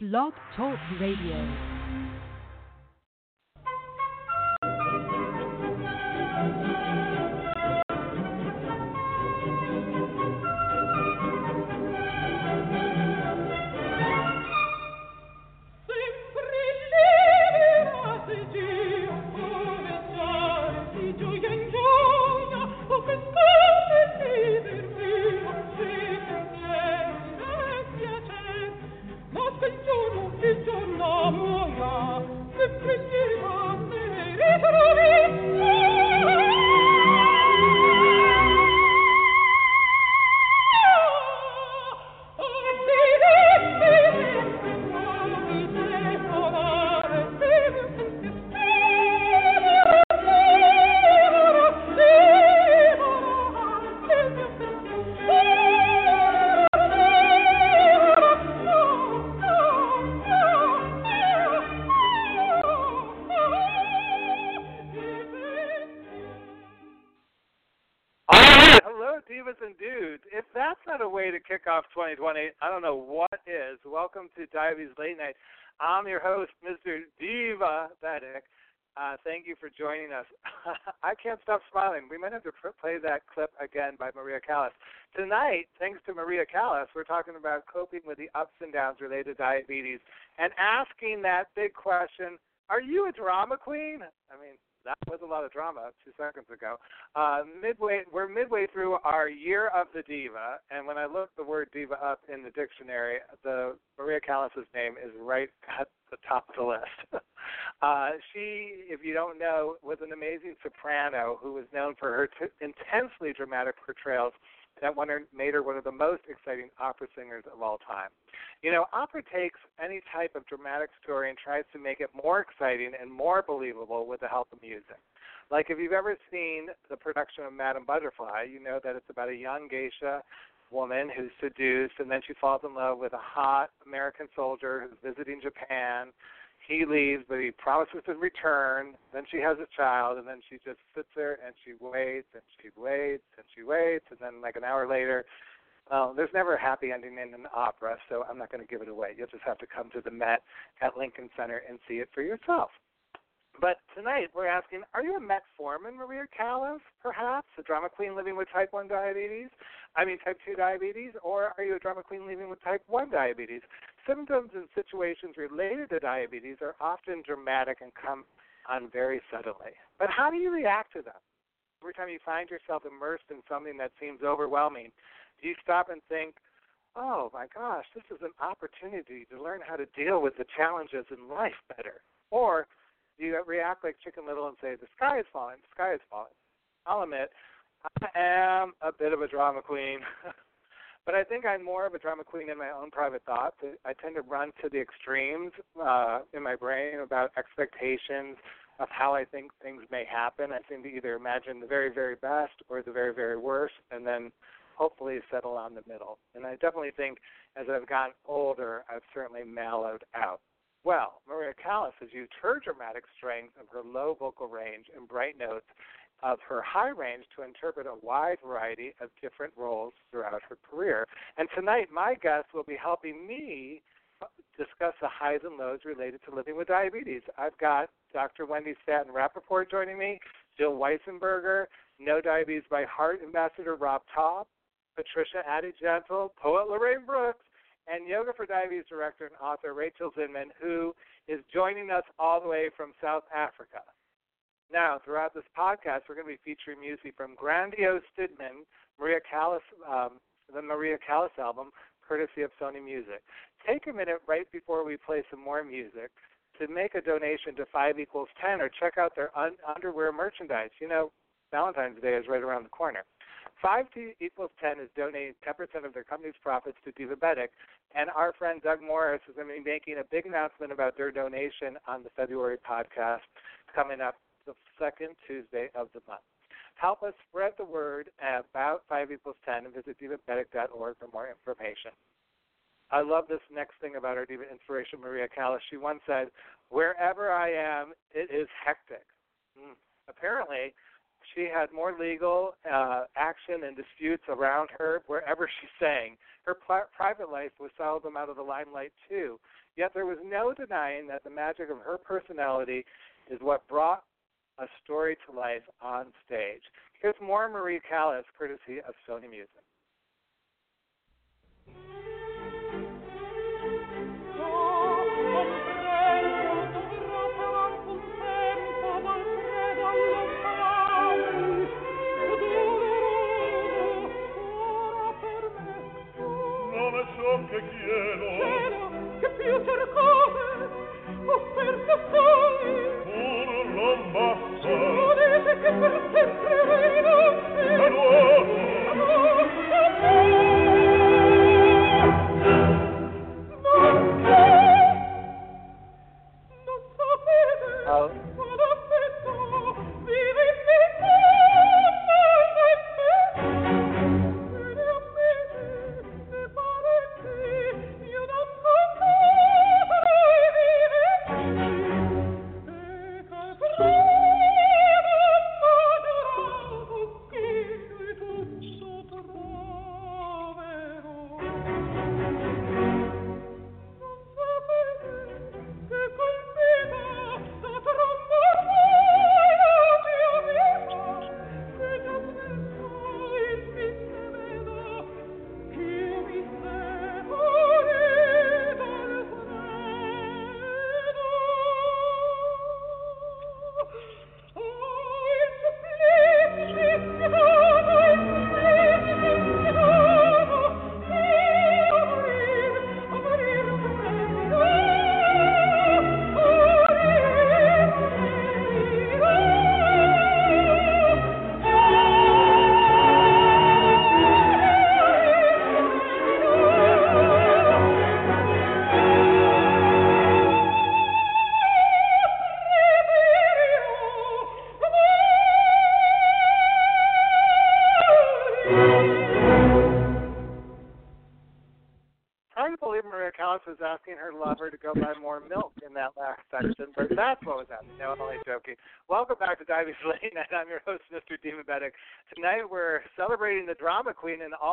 Blog Talk Radio. Us. I can't stop smiling. We might have to play that clip again by Maria Callas. Tonight, thanks to Maria Callas, we're talking about coping with the ups and downs related to diabetes and asking that big question Are you a drama queen? I mean, that was a lot of drama two seconds ago. Uh, midway, we're midway through our year of the diva, and when I look the word diva up in the dictionary, the Maria Callas's name is right at the top of the list. uh, she, if you don't know, was an amazing soprano who was known for her t- intensely dramatic portrayals that one made her one of the most exciting opera singers of all time. You know, opera takes any type of dramatic story and tries to make it more exciting and more believable with the help of music. Like if you've ever seen the production of Madame Butterfly, you know that it's about a young geisha woman who's seduced and then she falls in love with a hot American soldier who's visiting Japan he leaves, but he promises to return. Then she has a child, and then she just sits there and she waits and she waits and she waits, and then like an hour later, well, there's never a happy ending in an opera, so I'm not going to give it away. You'll just have to come to the Met at Lincoln Center and see it for yourself. But tonight we're asking, are you a metformin Maria Callas, perhaps, a drama queen living with type 1 diabetes? I mean type 2 diabetes, or are you a drama queen living with type 1 diabetes? Symptoms and situations related to diabetes are often dramatic and come on very suddenly. But how do you react to them? Every time you find yourself immersed in something that seems overwhelming, do you stop and think, oh my gosh, this is an opportunity to learn how to deal with the challenges in life better? Or do you react like Chicken Little and say, the sky is falling, the sky is falling. I'll admit, I am a bit of a drama queen. but I think I'm more of a drama queen in my own private thoughts. I tend to run to the extremes uh, in my brain about expectations of how I think things may happen. I seem to either imagine the very, very best or the very, very worst, and then hopefully settle on the middle. And I definitely think as I've gotten older, I've certainly mellowed out. Well, Maria Callas has used her dramatic strength of her low vocal range and bright notes of her high range to interpret a wide variety of different roles throughout her career. And tonight, my guest will be helping me discuss the highs and lows related to living with diabetes. I've got Dr. Wendy Satin Rapaport joining me, Jill Weisenberger, Know Diabetes by Heart Ambassador Rob Taub, Patricia Addie Gentle, poet Lorraine Brooks, and Yoga for Diabetes director and author Rachel Zinman, who is joining us all the way from South Africa. Now, throughout this podcast, we're going to be featuring music from Grandiose Stimmen, Maria Callas, um, the Maria Callas album, courtesy of Sony Music. Take a minute right before we play some more music to make a donation to 5 equals 10 or check out their un- underwear merchandise. You know, Valentine's Day is right around the corner. 5 equals 10 is donating 10% of their company's profits to Divabetic, and our friend Doug Morris is going to be making a big announcement about their donation on the February podcast coming up the second Tuesday of the month. Help us spread the word about 5 equals 10 and visit divabetic.org for more information. I love this next thing about our diva inspiration, Maria Callas. She once said, Wherever I am, it is hectic. Mm. Apparently, she had more legal uh, action and disputes around her wherever she sang. Her pl- private life was seldom out of the limelight, too. Yet there was no denying that the magic of her personality is what brought a story to life on stage. Here's more Maria Callas, courtesy of Sony Music. che chiedo che più cercate offerte assai pur non basta volete che per sempre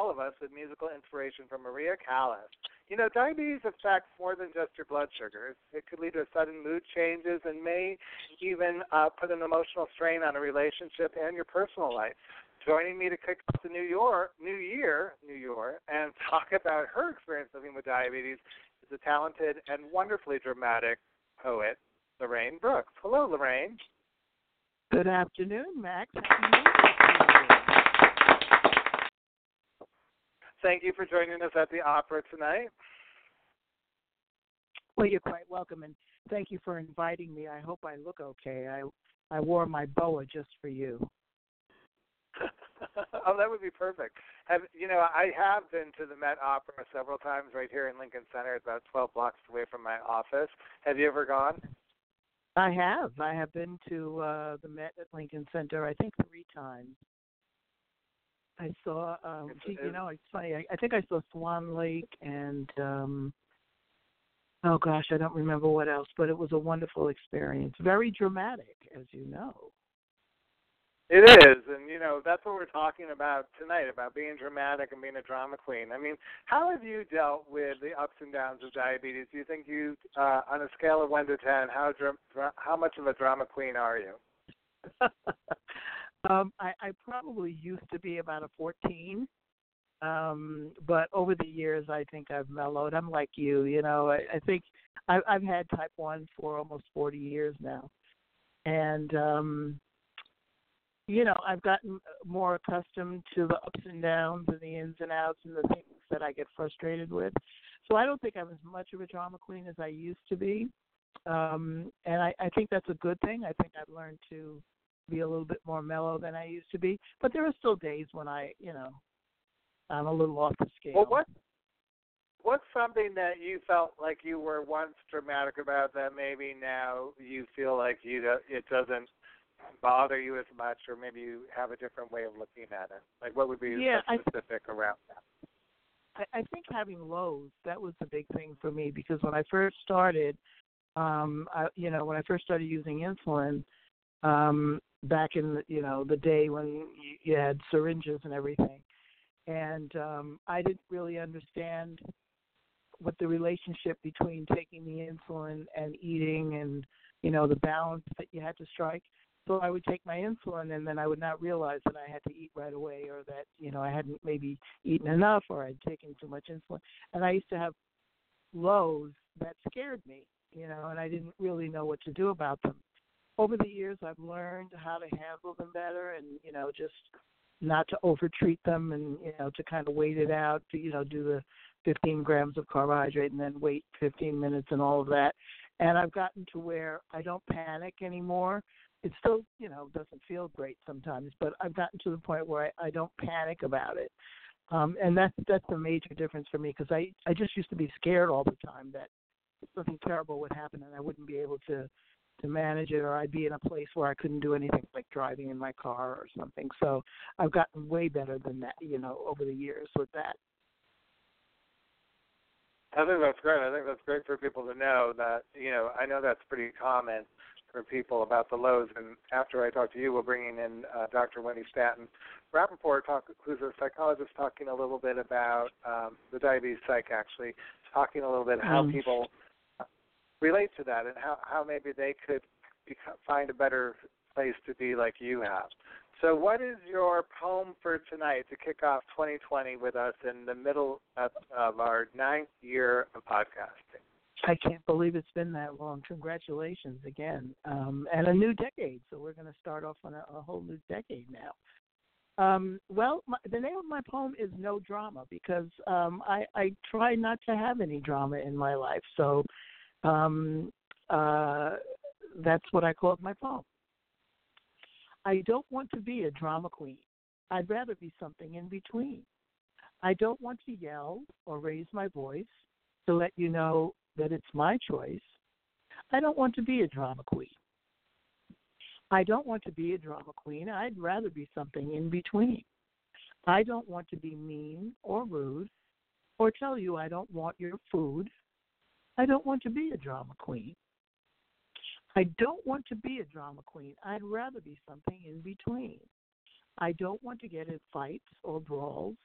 all of us with musical inspiration from Maria Callas. You know, diabetes affects more than just your blood sugars. It could lead to sudden mood changes and may even uh, put an emotional strain on a relationship and your personal life joining me to kick off the New York New Year, New York, and talk about her experience living with diabetes is the talented and wonderfully dramatic poet, Lorraine Brooks. Hello, Lorraine. Good afternoon, Max. Thank you for joining us at the opera tonight. Well, you're quite welcome, and thank you for inviting me. I hope I look okay. I I wore my boa just for you. oh, that would be perfect. Have you know? I have been to the Met Opera several times right here in Lincoln Center. It's about 12 blocks away from my office. Have you ever gone? I have. I have been to uh the Met at Lincoln Center. I think three times. I saw. Um, It's- gee, you know, it's funny. I, I think I saw Swan Lake and. um Oh gosh, I don't remember what else, but it was a wonderful experience. Very dramatic, as you know. It is, and you know that's what we're talking about tonight about being dramatic and being a drama queen. I mean, how have you dealt with the ups and downs of diabetes? Do you think you, uh, on a scale of one to ten, how dra- dra- how much of a drama queen are you? um, I, I probably used to be about a 14, um, but over the years, I think I've mellowed. I'm like you, you know. I, I think I, I've had type one for almost 40 years now, and um, you know, I've gotten more accustomed to the ups and downs and the ins and outs and the things that I get frustrated with. So I don't think I'm as much of a drama queen as I used to be. Um, and I, I think that's a good thing. I think I've learned to be a little bit more mellow than I used to be. But there are still days when I, you know, I'm a little off the scale. Well, what what's something that you felt like you were once dramatic about that maybe now you feel like you do, it doesn't bother you as much, or maybe you have a different way of looking at it? Like, what would be Yeah, I- specific around that? I, I think having lows that was the big thing for me because when I first started, um, I, you know, when I first started using insulin, um, back in you know the day when you, you had syringes and everything, and um, I didn't really understand what the relationship between taking the insulin and eating and you know the balance that you had to strike so I would take my insulin and then I would not realize that I had to eat right away or that, you know, I hadn't maybe eaten enough or I'd taken too much insulin. And I used to have lows that scared me, you know, and I didn't really know what to do about them. Over the years I've learned how to handle them better and, you know, just not to overtreat them and, you know, to kind of wait it out, to, you know, do the 15 grams of carbohydrate and then wait 15 minutes and all of that. And I've gotten to where I don't panic anymore it still you know doesn't feel great sometimes but i've gotten to the point where i, I don't panic about it um and that's that's a major difference for me because i i just used to be scared all the time that something terrible would happen and i wouldn't be able to to manage it or i'd be in a place where i couldn't do anything like driving in my car or something so i've gotten way better than that you know over the years with that I think that's great. I think that's great for people to know that, you know, I know that's pretty common for people about the lows. And after I talk to you, we're bringing in uh, Dr. Wendy Satin Rapaport, talk, who's a psychologist, talking a little bit about um, the diabetes psych, actually, talking a little bit how mm. people relate to that and how, how maybe they could become, find a better place to be like you have. So, what is your poem for tonight to kick off 2020 with us in the middle of, of our ninth year of podcasting? I can't believe it's been that long. Congratulations again, um, and a new decade. So we're going to start off on a, a whole new decade now. Um, well, my, the name of my poem is No Drama because um, I, I try not to have any drama in my life. So um, uh, that's what I call my poem. I don't want to be a drama queen. I'd rather be something in between. I don't want to yell or raise my voice to let you know that it's my choice. I don't want to be a drama queen. I don't want to be a drama queen. I'd rather be something in between. I don't want to be mean or rude or tell you I don't want your food. I don't want to be a drama queen. I don't want to be a drama queen. I'd rather be something in between. I don't want to get in fights or brawls,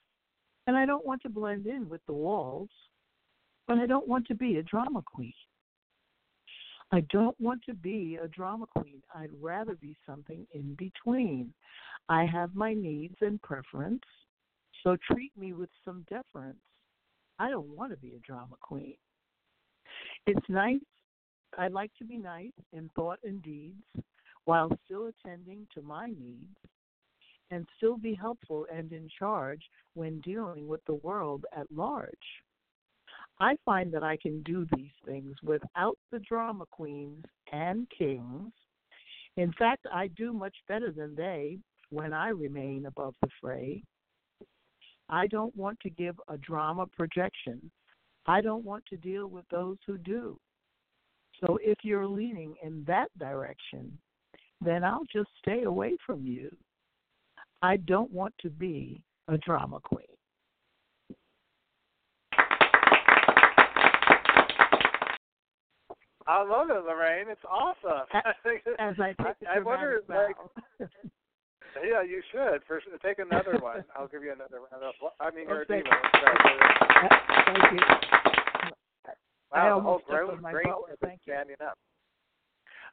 and I don't want to blend in with the walls but I don't want to be a drama queen. I don't want to be a drama queen. I'd rather be something in between. I have my needs and preference, so treat me with some deference. I don't want to be a drama queen. It's nice. I like to be nice in thought and deeds while still attending to my needs and still be helpful and in charge when dealing with the world at large. I find that I can do these things without the drama queens and kings. In fact, I do much better than they when I remain above the fray. I don't want to give a drama projection. I don't want to deal with those who do. So if you're leaning in that direction, then I'll just stay away from you. I don't want to be a drama queen. I love it, Lorraine. It's awesome. As I take I, I wonder, like, yeah, you should. First, take another one. I'll give you another one. I mean, you're okay. a diva. Thank you. Wow, the whole almost room opened my. Thank you. standing up.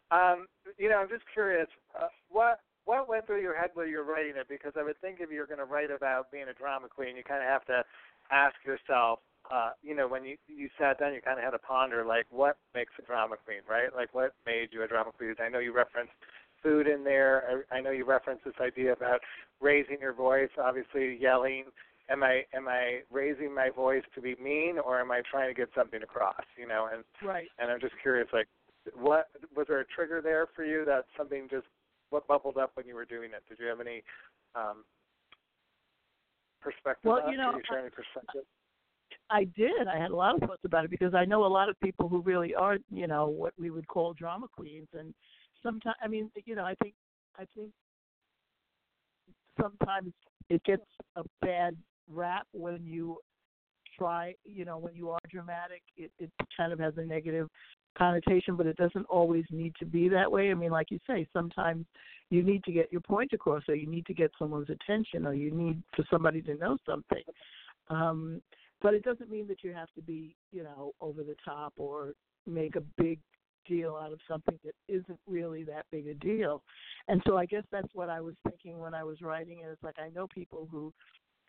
Um, you know, I'm just curious, uh, what what went through your head when you were writing it? Because I would think if you're going to write about being a drama queen, you kind of have to ask yourself, uh, you know, when you you sat down, you kind of had to ponder like what makes a drama queen, right? Like what made you a drama queen? I know you referenced food in there. I, I know you referenced this idea about raising your voice, obviously yelling. Am I am I raising my voice to be mean, or am I trying to get something across? You know, and right. and I'm just curious, like, what was there a trigger there for you that something just what bubbled up when you were doing it? Did you have any um, perspective? Well, on you know, Can you share any perspective? I did. I had a lot of thoughts about it because I know a lot of people who really are, you know, what we would call drama queens. And sometimes, I mean, you know, I think, I think sometimes it gets a bad rap when you try, you know, when you are dramatic. It it kind of has a negative connotation, but it doesn't always need to be that way. I mean, like you say, sometimes you need to get your point across, or you need to get someone's attention, or you need for somebody to know something. Um, but it doesn't mean that you have to be, you know, over the top or make a big deal out of something that isn't really that big a deal. And so I guess that's what I was thinking when I was writing it. It's like I know people who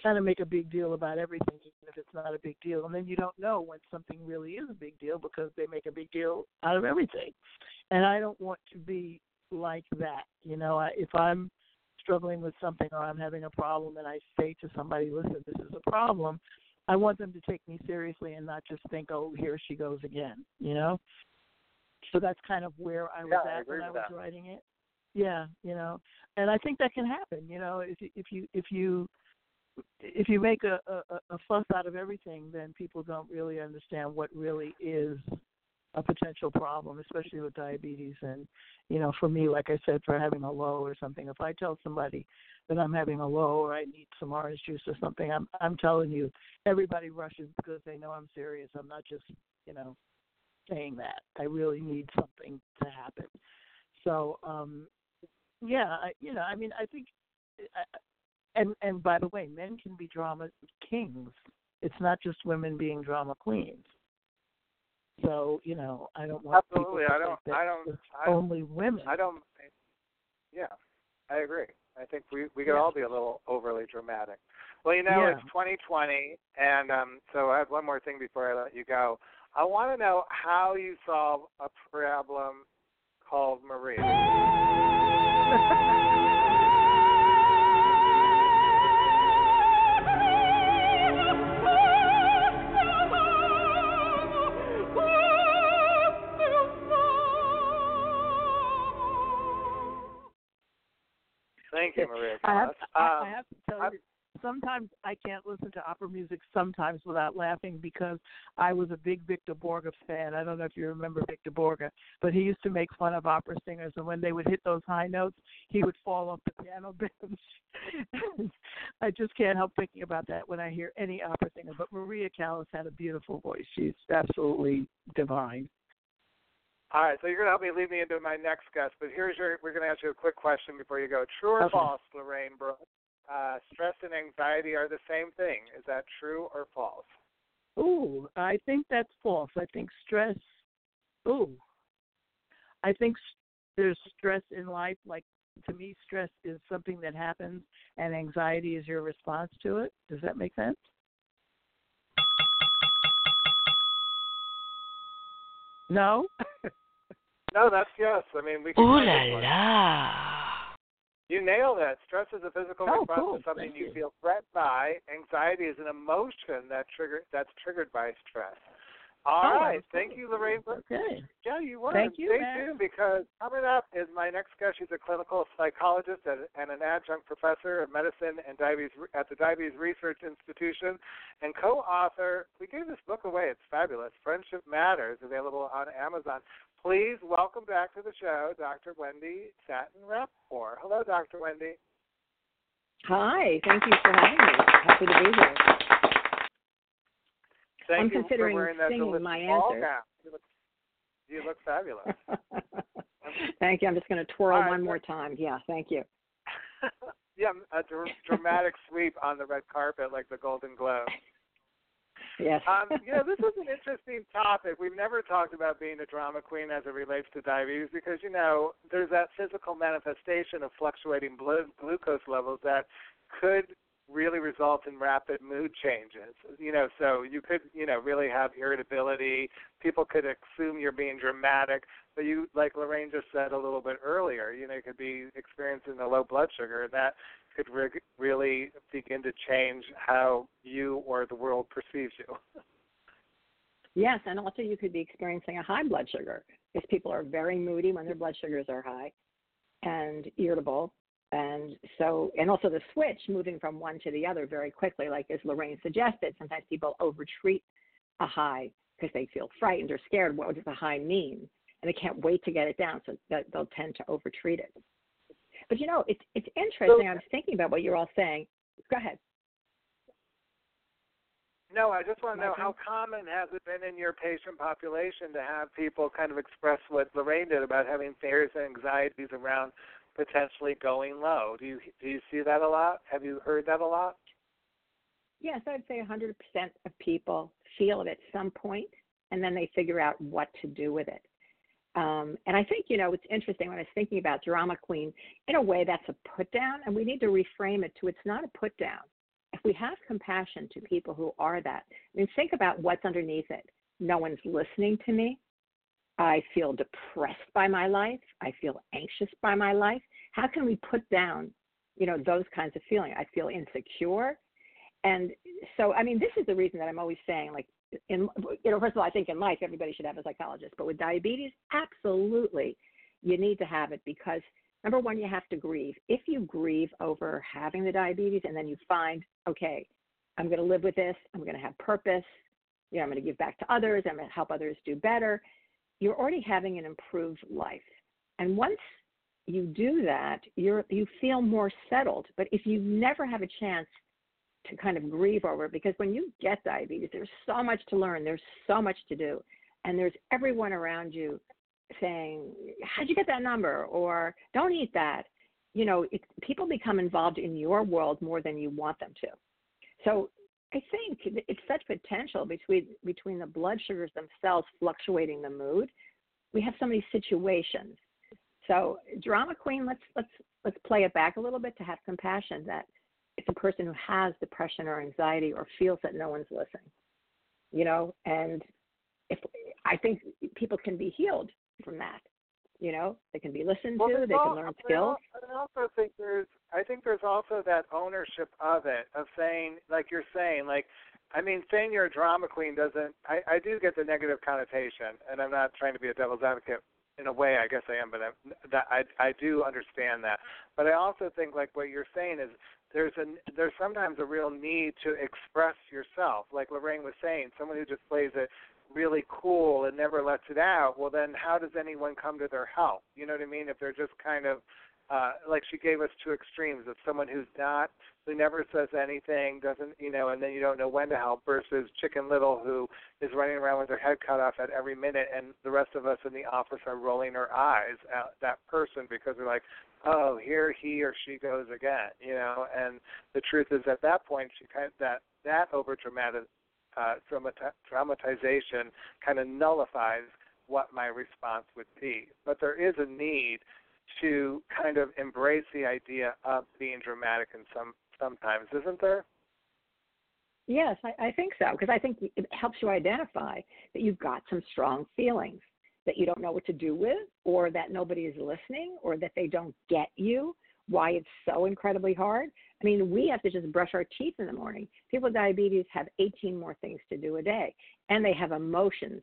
kind of make a big deal about everything, even if it's not a big deal. And then you don't know when something really is a big deal because they make a big deal out of everything. And I don't want to be like that. You know, I, if I'm struggling with something or I'm having a problem and I say to somebody, listen, this is a problem, I want them to take me seriously and not just think, oh, here she goes again, you know? So that's kind of where I was yeah, at I when I was that. writing it. Yeah, you know, and I think that can happen. You know, if you, if you if you if you make a, a a fuss out of everything, then people don't really understand what really is a potential problem, especially with diabetes. And you know, for me, like I said, for having a low or something, if I tell somebody that I'm having a low or I need some orange juice or something, I'm I'm telling you, everybody rushes because they know I'm serious. I'm not just you know saying that. I really need something to happen. So, um yeah, I, you know, I mean, I think, I, and and by the way, men can be drama kings. It's not just women being drama queens. So you know, I don't want absolutely. People to I don't. Think that I don't. I, only women. I don't. Yeah, I agree. I think we we could Yeah. all be a little overly dramatic. Well, you know, Yeah. it's 2020, and um, so I have one more thing before I let you go. I want to know how you solve a problem called Maria. Thank you, Maria. I have. I, Um, I have to tell you, sometimes I can't listen to opera music sometimes without laughing because I was a big Victor Borge fan. I don't know if you remember Victor Borge, but he used to make fun of opera singers, and when they would hit those high notes, he would fall off the piano bench. I just can't help thinking about that when I hear any opera singer. But Maria Callas had a beautiful voice. She's absolutely divine. All right, so you're going to help me lead me into my next guest, but here's your. We're going to ask you a quick question before you go. True or Okay. false, Lorraine Brooks? Uh, stress and anxiety are the same thing. Is that true or false? Ooh, I think that's false. I think stress. Ooh, I think s- there's stress in life. Like to me, stress is something that happens, and anxiety is your response to it. Does that make sense? No. No, that's yes. I mean, we can. Ooh la la. You nail that. Stress is a physical Oh, response cool. to something you you. feel threatened by. Anxiety is an emotion that trigger that's triggered by stress. All Oh, right, thank cool. you, Lorraine. Okay. Yeah, you were. Thank you, Stay Matt. tuned because coming up is my next guest. She's a clinical psychologist and and an adjunct professor of medicine and diabetes at the Diabetes Research Institution and co-author. We gave this book away. It's fabulous. Friendship Matters, available on Amazon. Please welcome back to the show, Dr. Wendy Satin Rapaport. Hello, Dr. Wendy. Hi, thank you for having me. Happy to be here. Thank I'm you considering for wearing that singing my answer. You look, you look fabulous. thank you. I'm just going to twirl right, one good. more time. Yeah, thank you. yeah, a dr- dramatic sweep on the red carpet like the Golden Globe. Yes. Um, you know, this is an interesting topic. We've never talked about being a drama queen as it relates to diabetes because, you know, there's that physical manifestation of fluctuating blood glucose levels that could really result in rapid mood changes. You know, so you could, you know, really have irritability. People could assume you're being dramatic, but you, like Lorraine just said a little bit earlier, you know, you could be experiencing a low blood sugar, and that could re- really begin to change how you or the world perceives you. yes, and also you could be experiencing a high blood sugar because people are very moody when their blood sugars are high and irritable. And so, and also the switch moving from one to the other very quickly, like as Lorraine suggested, sometimes people overtreat a high because they feel frightened or scared. What does a high mean? And they can't wait to get it down, so they'll tend to overtreat it. But you know, it's it's interesting. I was thinking about what you're all saying. Go ahead. No, I just want to know how common has it been in your patient population to have people kind of express what Lorraine did about having fears and anxieties around potentially going low. Do you do you see that a lot? Have you heard that a lot? Yes, I'd say 100% of people feel it at some point, and then they figure out what to do with it. Um, and I think, you know, it's interesting when I was thinking about drama queen, in a way that's a put down, and we need to reframe it to it's not a put down. If we have compassion to people who are that, I mean, think about what's underneath it. No one's listening to me. I feel depressed by my life. I feel anxious by my life. How can we put down, you know, those kinds of feelings? I feel insecure. And so, I mean, this is the reason that I'm always saying, like, in you know, first of all, I think in life everybody should have a psychologist, but with diabetes, absolutely, you need to have it because number one, you have to grieve. If you grieve over having the diabetes, and then you find, okay, I'm going to live with this, I'm going to have purpose, you know, I'm going to give back to others, I'm going to help others do better. You're already having an improved life, and once you do that, you're you feel more settled. But if you never have a chance to kind of grieve over because when you get diabetes, there's so much to learn, there's so much to do, and there's everyone around you saying, "How'd you get that number?" or "Don't eat that." You know, it, people become involved in your world more than you want them to. So I think it's such potential between between the blood sugars themselves fluctuating the mood. We have so many situations. So drama queen, let's let's let's play it back a little bit to have compassion that it's a person who has depression or anxiety or feels that no one's listening. You know, and if I think people can be healed from that. You know, they can be listened Well, to, they can learn skills. I also think there's I think there's also that ownership of it of saying like you're saying like I mean saying you're a drama queen doesn't I I do get the negative connotation and I'm not trying to be a devil's advocate in a way I guess I am but I'm, that I I do understand that but I also think like what you're saying is there's a there's sometimes a real need to express yourself like Lorraine was saying someone who just plays it really cool and never lets it out, well then how does anyone come to their help? You know what I mean? If they're just kind of uh like she gave us two extremes of someone who's not who never says anything, doesn't you know, and then you don't know when to help versus Chicken Little who is running around with her head cut off at every minute and the rest of us in the office are rolling our eyes at that person because we're like, Oh, here he or she goes again, you know, and the truth is at that point she kind of that that over dramatic uh, traumati- traumatization kind of nullifies what my response would be. But there is a need to kind of embrace the idea of being dramatic in some sometimes, isn't there? Yes, I, I think so because I think it helps you identify that you've got some strong feelings that you don't know what to do with, or that nobody is listening, or that they don't get you. Why it's so incredibly hard. I mean, we have to just brush our teeth in the morning. People with diabetes have 18 more things to do a day, and they have emotions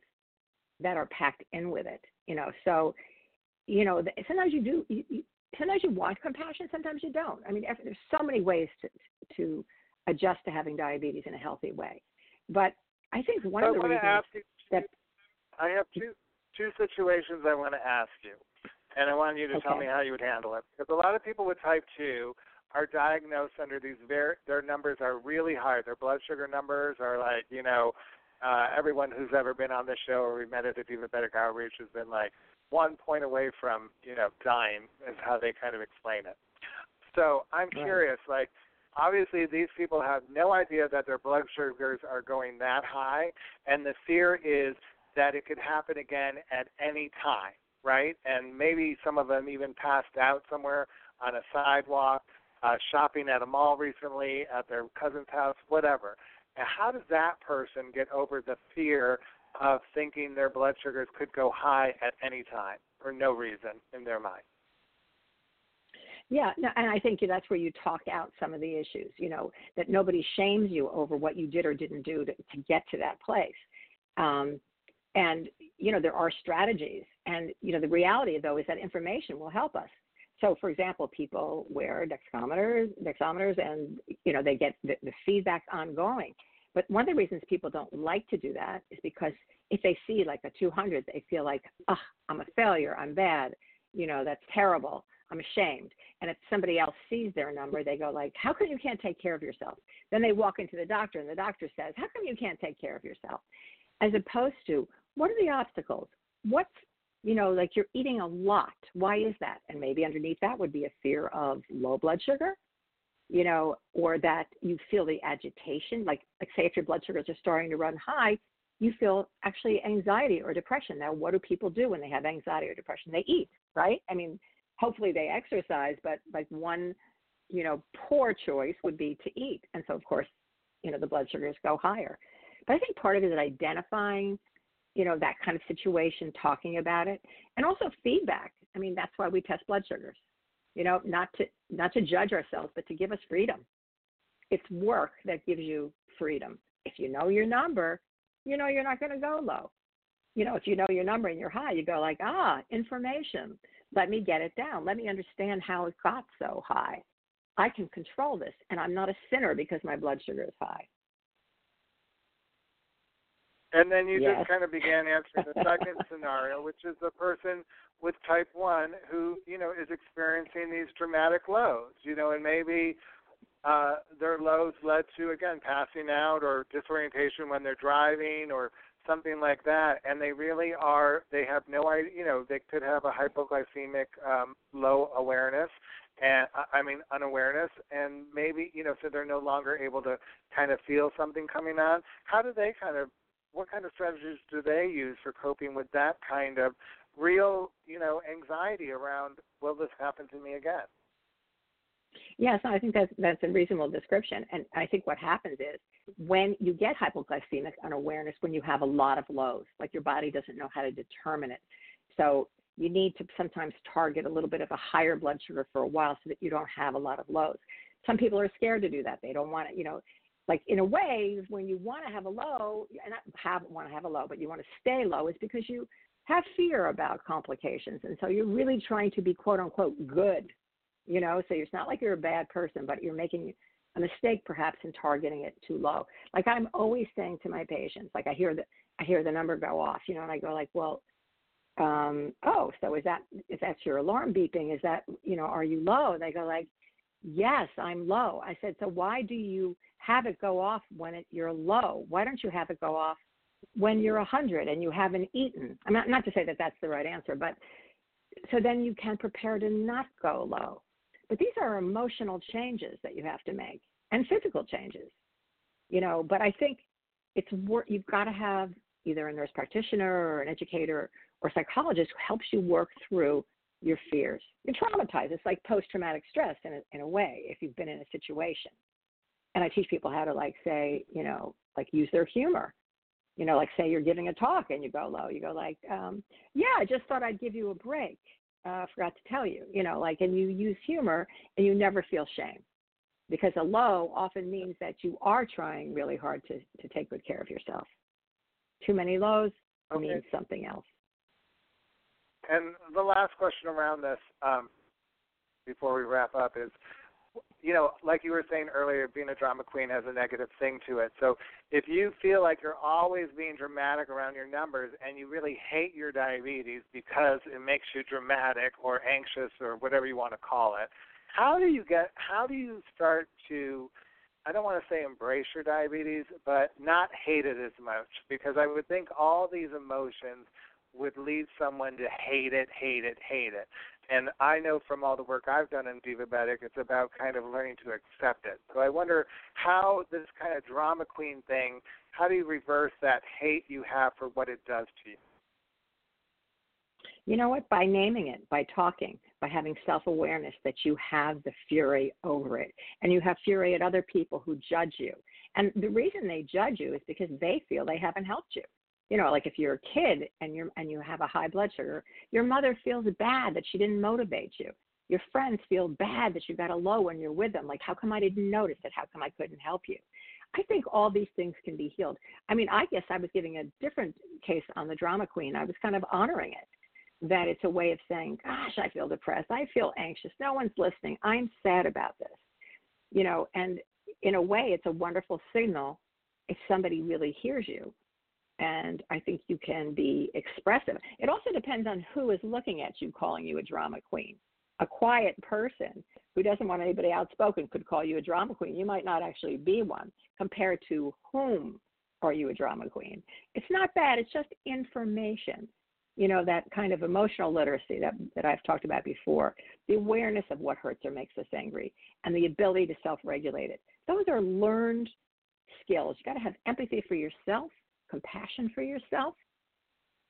that are packed in with it. You know, so you know, sometimes you do. You, you, sometimes you want compassion, sometimes you don't. I mean, there's so many ways to to adjust to having diabetes in a healthy way. But I think one I of the reasons ask you. that I have two two situations I want to ask you, and I want you to tell me how you would handle it. Because a lot of people with type two are diagnosed under these very their numbers are really high. Their blood sugar numbers are like you know. Uh, everyone who's ever been on this show or we met at the Diabetic Outreach has been like one point away from you know dying is how they kind of explain it. So I'm Right. curious, like obviously these people have no idea that their blood sugars are going that high, and the fear is that it could happen again at any time, right? And maybe some of them even passed out somewhere on a sidewalk, uh, shopping at a mall recently, at their cousin's house, whatever. And how does that person get over the fear of thinking their blood sugars could go high at any time for no reason in their mind? Yeah, no, and I think that's where you talk out some of the issues. You know that nobody shames you over what you did or didn't do to, to get to that place. Um, and you know there are strategies, and you know the reality though is that information will help us. So, for example, people wear dextrometers, dextrometers, and you know they get the, the feedback ongoing. But one of the reasons people don't like to do that is because if they see like a 200, they feel like, oh, I'm a failure, I'm bad, you know, that's terrible. I'm ashamed. And if somebody else sees their number, they go like, "How come you can't take care of yourself?" Then they walk into the doctor, and the doctor says, "How come you can't take care of yourself?" As opposed to, what are the obstacles? What's you know, like you're eating a lot. Why is that? And maybe underneath that would be a fear of low blood sugar, you know, or that you feel the agitation. Like, like say if your blood sugars are starting to run high, you feel actually anxiety or depression. Now, what do people do when they have anxiety or depression? They eat, right? I mean, hopefully they exercise, but like one, you know, poor choice would be to eat. And so, of course, you know, the blood sugars go higher. But I think part of it is identifying, you know, that kind of situation, talking about it, and also feedback. I mean, that's why we test blood sugars. You know, not to not to judge ourselves, but to give us freedom. It's work that gives you freedom. If you know your number, you know you're not going to go low. You know, if you know your number and you're high, you go like, ah, information. Let me get it down. Let me understand how it got so high. I can control this, and I'm not a sinner because my blood sugar is high. And then you yes. just kind of began answering the second scenario, which is the person with type 1 who, you know, is experiencing these dramatic lows, you know, and maybe uh, their lows led to again passing out or disorientation when they're driving or something like that, and they really are. They have no idea. You know, they could have a hypoglycemic um, low awareness, and I mean unawareness, and maybe you know, so they're no longer able to kind of feel something coming on. How do they kind of? What kind of strategies do they use for coping with that kind of real, you know, anxiety around? Will this happen to me again? Yes, I think that's that's a reasonable description. And I think what happens is when you get hypoglycemic unawareness, when you have a lot of lows, like your body doesn't know how to determine it. So you need to sometimes target a little bit of a higher blood sugar for a while so that you don't have a lot of lows. Some people are scared to do that. They don't want to, you know, like in a way, when you want to have a low, and not have want to have a low, but you want to stay low, is because you have fear about complications, and so you're really trying to be quote unquote good you know? So it's not like you're a bad person but you're making a mistake perhaps in targeting it too low. Like i'm always saying to my patients like i hear the i hear the number go off you know? And i go like well um oh so is that if that's your alarm beeping? Is that you know are you low? They go like yes i'm low. I said so why do you have it go off when it, you're low? Why don't you have it go off when you're a hundred and you haven't eaten i'm not not to say that that's the right answer but so then you can prepare to not go low but these are emotional changes that you have to make and physical changes, you know. But I think it's work. You've got to have either a nurse practitioner or an educator or psychologist who helps you work through your fears. You're traumatized. It's like post traumatic stress in a, in a way if you've been in a situation. And I teach people how to like say, you know, like use their humor. You know, like say you're giving a talk and you go low. You go like, um, yeah, I just thought I'd give you a break uh, forgot to tell you, you know, like, and you use humor and you never feel shame because a low often means that you are trying really hard to, to take good care of yourself. Too many lows okay. means something else. And the last question around this, um, before we wrap up, is you know, like you were saying earlier, being a drama queen has a negative thing to it. So if you feel like you're always being dramatic around your numbers and you really hate your diabetes because it makes you dramatic or anxious or whatever you want to call it, how do you get how do you start to I don't want to say embrace your diabetes, but not hate it as much because I would think all these emotions would lead someone to hate it, hate it, hate it. And I know from all the work I've done in Divabetic, it's about kind of learning to accept it. So I wonder how this kind of drama queen thing, how do you reverse that hate you have for what it does to you? You know what? By naming it, by talking, by having self awareness that you have the fury over it. And you have fury at other people who judge you. And the reason they judge you is because they feel they haven't helped you you know like if you're a kid and you're and you have a high blood sugar your mother feels bad that she didn't motivate you. Your friends feel bad that you got a low when you're with them. Like how come i didn't notice it? How come i couldn't help you? I think all these things can be healed. I mean i guess i was giving a different case on the drama queen. I was kind of honoring it that it's a way of saying gosh i feel depressed. I feel anxious. No one's listening. I'm sad about this. You know and in a way it's a wonderful signal if somebody really hears you and I think you can be expressive. It also depends on who is looking at you calling you a drama queen. a quiet person who doesn't want anybody outspoken could call you a drama queen. You might not actually be one. Compared to whom are you a drama queen? It's not bad. It's just information. You know, that kind of emotional literacy that, that I've talked about before, the awareness of what hurts or makes us angry, and the ability to self regulate it. Those are learned skills. You got to have empathy for yourself, compassion for yourself,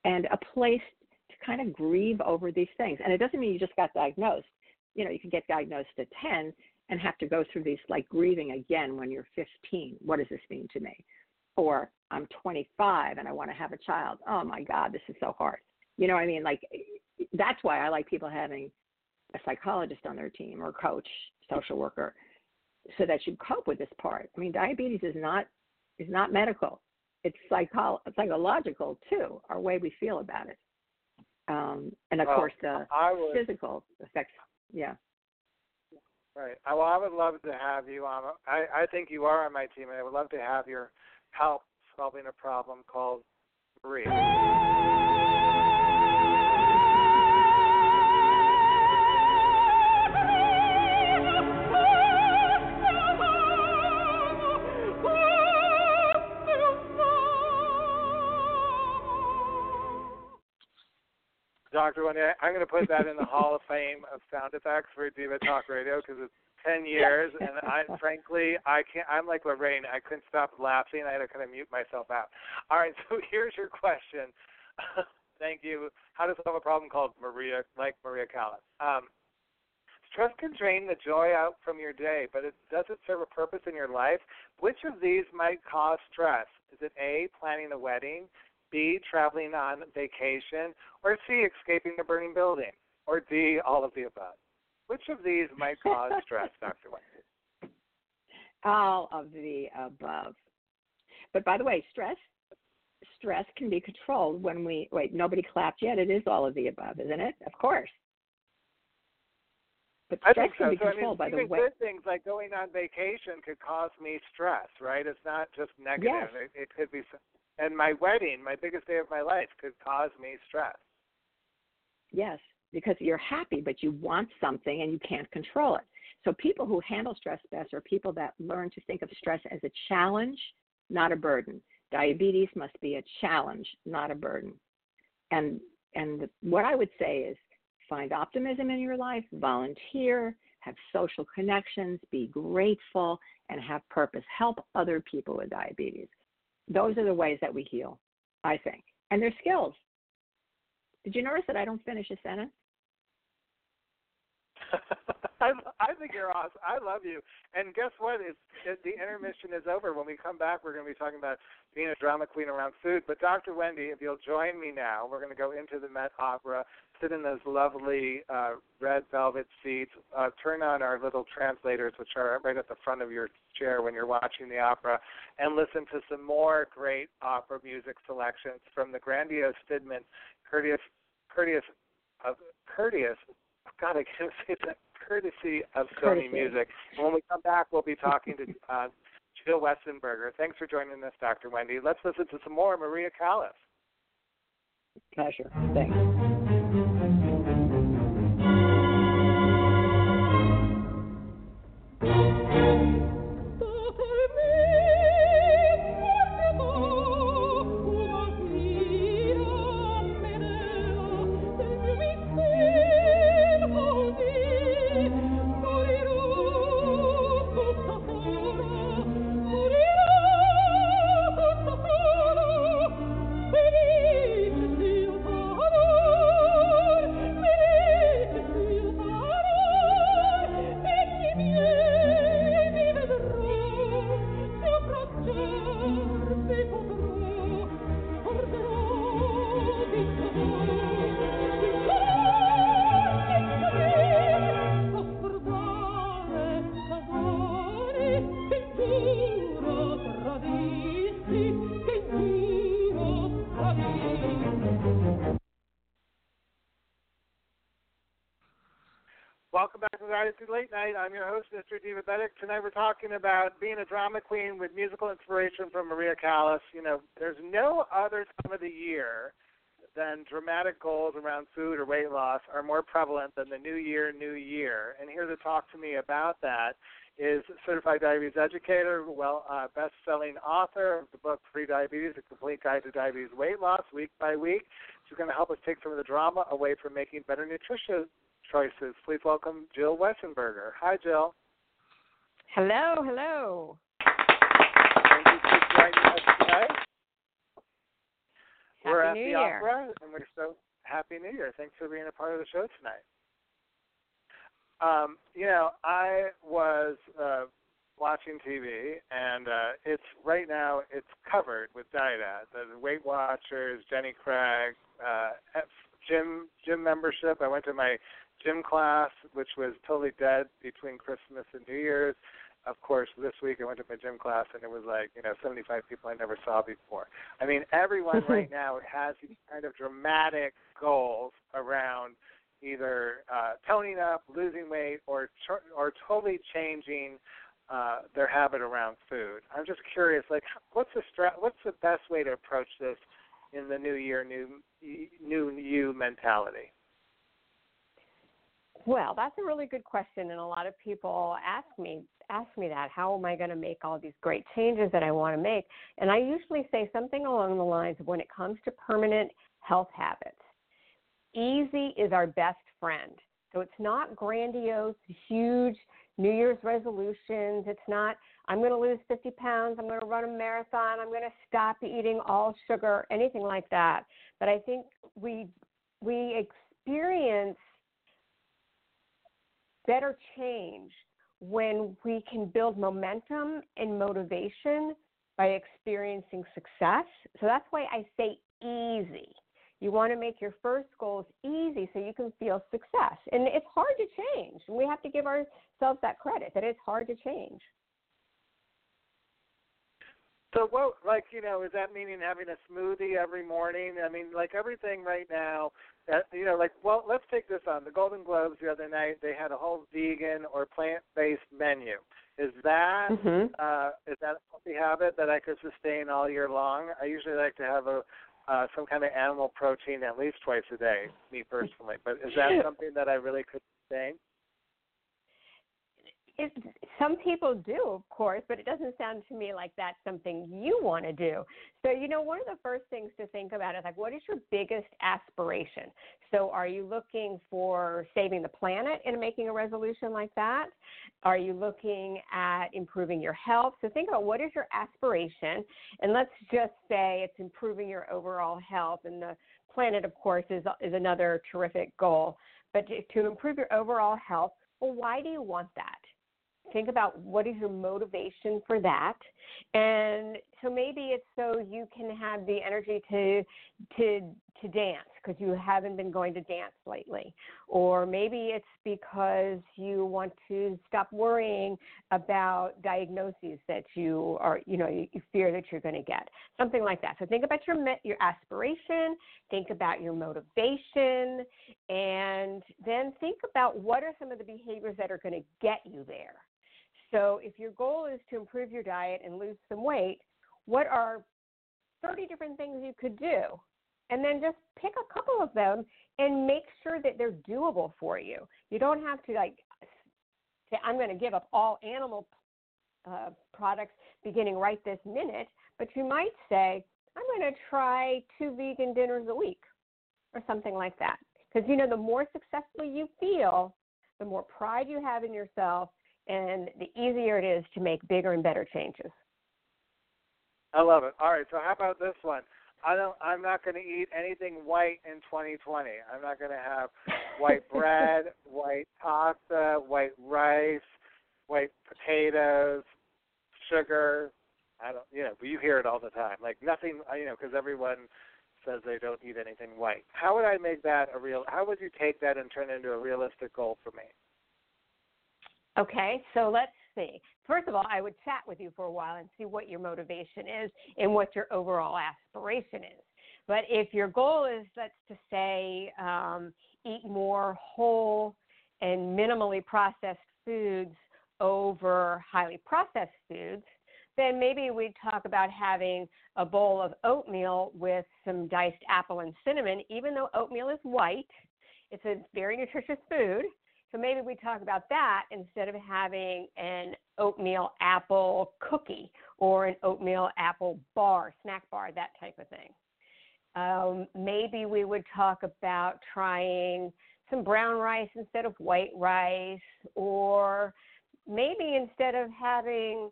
and a place to kind of grieve over these things. And it doesn't mean you just got diagnosed. You know, you can get diagnosed at 10 and have to go through these like grieving again when you're 15. What does this mean to me? Or I'm 25 and I want to have a child. Oh my God, this is so hard. You know what I mean? Like, that's why I like people having a psychologist on their team or coach, social worker, so that you cope with this part. I mean, diabetes is not is not medical. It's psycho- psychological too, our way we feel about it. Um, and of well, course, the would, physical effects. Yeah. Right. Well, I would love to have you on. I, I think you are on my team, and I would love to have your help solving a problem called Maria. Dr. Wendy, I'm going to put that in the Hall of Fame of sound effects for Diva Talk Radio because it's 10 years, and I frankly, I can't. I'm like Lorraine. I couldn't stop laughing. I had to kind of mute myself out. All right, so here's your question. Thank you. How to solve a problem called Maria, like Maria Callas. Um, stress can drain the joy out from your day, but it doesn't serve a purpose in your life. Which of these might cause stress? Is it A, planning a wedding? B, traveling on vacation, or C, escaping a burning building, or D, all of the above? Which of these might cause stress, Dr. Wendy? All of the above. But by the way, stress stress can be controlled when we wait. Nobody clapped yet. It is all of the above, isn't it? Of course. But I stress think so. can be so, controlled I mean, by the way. good things like going on vacation could cause me stress, right? It's not just negative. Yes. It, it could be and my wedding, my biggest day of my life, could cause me stress. Yes, because you're happy, but you want something and you can't control it. So people who handle stress best are people that learn to think of stress as a challenge, not a burden. Diabetes must be a challenge, not a burden. And and what I would say is find optimism in your life, volunteer, have social connections, be grateful, and have purpose. Help other people with diabetes. Those are the ways that we heal, I think. And they're skills. Did you notice that I don't finish a sentence? I, I think you're awesome. I love you. And guess what? It's, it, the intermission is over. When we come back, we're going to be talking about being a drama queen around food. But Dr. Wendy, if you'll join me now, we're going to go into the Met Opera, sit in those lovely uh, red velvet seats, uh, turn on our little translators, which are right at the front of your chair when you're watching the opera, and listen to some more great opera music selections from the grandiose Stimmen, courteous, courteous, uh, courteous. God, I can't say that courtesy of Sony Courtesy. Music. When we come back, we'll be talking to uh, Jill Westenberger. Thanks for joining us, Dr. Wendy. Let's listen to some more Maria Callas. Pleasure. Thanks. Back to Late Night. I'm your host, Mr. Divabetic. Tonight we're talking about being a drama queen with musical inspiration from Maria Callas. You know, there's no other time of the year then dramatic goals around food or weight loss are more prevalent than the new year, new year. And here to talk to me about that is certified diabetes educator, well, uh, best-selling author of the book Prediabetes: A Complete Guide to Diabetes Weight Loss, week by week. She's going to help us take some of the drama away from making better nutrition choices. Please welcome Jill Weisenberger. Hi, Jill. Hello, hello. Thank you for joining us today. Happy we're at New the Year. opera, and we're so happy New Year. Thanks for being a part of the show tonight. Um, you know, I was uh, watching TV, and uh, it's right now it's covered with diet ads. The Weight Watchers, Jenny Craig, uh, gym gym membership. I went to my gym class, which was totally dead between Christmas and New Year's. Of course, this week I went to my gym class and it was like, you know, 75 people I never saw before. I mean, everyone right now has these kind of dramatic goals around either uh, toning up, losing weight, or or totally changing uh, their habit around food. I'm just curious, like, what's the stra- what's the best way to approach this in the new year, new new you mentality? Well, that's a really good question, and a lot of people ask me ask me that. How am I going to make all these great changes that I want to make? And I usually say something along the lines of when it comes to permanent health habits, easy is our best friend. So it's not grandiose, huge New Year's resolutions. It's not, I'm going to lose 50 pounds, I'm going to run a marathon, I'm going to stop eating all sugar, anything like that. But I think we we experience better change when we can build momentum and motivation by experiencing success. So that's why I say easy. You want to make your first goals easy so you can feel success. And it's hard to change. We have to give ourselves that credit that it's hard to change. So what, like you know, is that meaning having a smoothie every morning? I mean, like everything right now. That you know, like well, let's take this on the Golden Globes the other night. They had a whole vegan or plant-based menu. Is that mm-hmm. uh, is that a healthy habit that I could sustain all year long? I usually like to have a uh, some kind of animal protein at least twice a day, me personally. But is that something that I really could sustain? It, some people do, of course, but it doesn't sound to me like that's something you want to do. So, you know, one of the first things to think about is like, what is your biggest aspiration? So, are you looking for saving the planet and making a resolution like that? Are you looking at improving your health? So, think about what is your aspiration, and let's just say it's improving your overall health, and the planet, of course, is is another terrific goal. But to, to improve your overall health, well, why do you want that? Think about what is your motivation for that. And so maybe it's so you can have the energy to to to dance because you haven't been going to dance lately. Or maybe it's because you want to stop worrying about diagnoses that you are you know you, you fear that you're going to get something like that. So think about your your aspiration think about your motivation and then think about what are some of the behaviors that are going to get you there so, if your goal is to improve your diet and lose some weight, what are 30 different things you could do? And then just pick a couple of them and make sure that they're doable for you. You don't have to like say, I'm going to give up all animal uh, products beginning right this minute, but you might say, I'm going to try two vegan dinners a week or something like that. Because, you know, the more successful you feel, the more pride you have in yourself, and the easier it is to make bigger and better changes. I love it. All right, so how about this one? I don't. I'm not going to eat anything white in 2020. I'm not going to have white bread, white pasta, white rice, white potatoes, sugar. I don't. You know, but you hear it all the time. Like nothing. You know, because everyone says they don't eat anything white. How would I make that a real? How would you take that and turn it into a realistic goal for me? Okay, so let's see. First of all, I would chat with you for a while and see what your motivation is and what your overall aspiration is. But if your goal is, let's just say, um, eat more whole and minimally processed foods over highly processed foods, then maybe we'd talk about having a bowl of oatmeal with some diced apple and cinnamon. Even though oatmeal is white, it's a very nutritious food. So maybe we talk about that instead of having an oatmeal apple cookie or an oatmeal apple bar, snack bar, that type of thing. Um, maybe we would talk about trying some brown rice instead of white rice, or maybe instead of having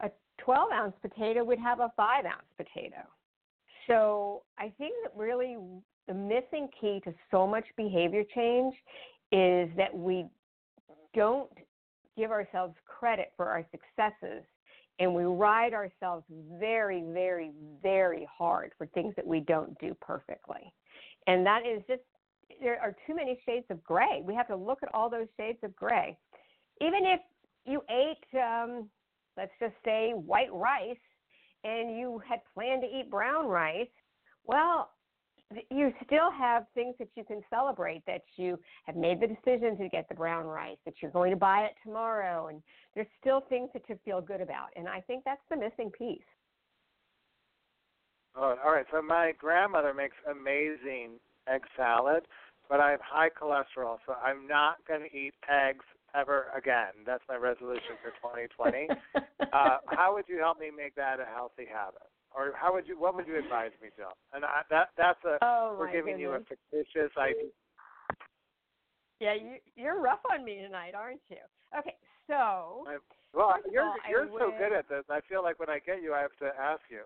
a 12 ounce potato, we'd have a 5 ounce potato. So I think that really the missing key to so much behavior change is that we don't give ourselves credit for our successes and we ride ourselves very, very, very hard for things that we don't do perfectly. And that is just, there are too many shades of gray. We have to look at all those shades of gray. Even if you ate, um, let's just say, white rice and you had planned to eat brown rice, well, you still have things that you can celebrate that you have made the decision to get the brown rice that you're going to buy it tomorrow and there's still things that you feel good about and i think that's the missing piece. Oh, all right so my grandmother makes amazing egg salad but i have high cholesterol so i'm not going to eat eggs ever again. That's my resolution for 2020 uh, how would you help me make that a healthy habit or how would you? What would you advise me, Jill? And I, that that's a oh, we're giving goodness. you a fictitious idea. Yeah, you you're rough on me tonight, aren't you? Okay, so. I, well, you're all, you're I so would... good at this. I feel like when I get you, I have to ask you.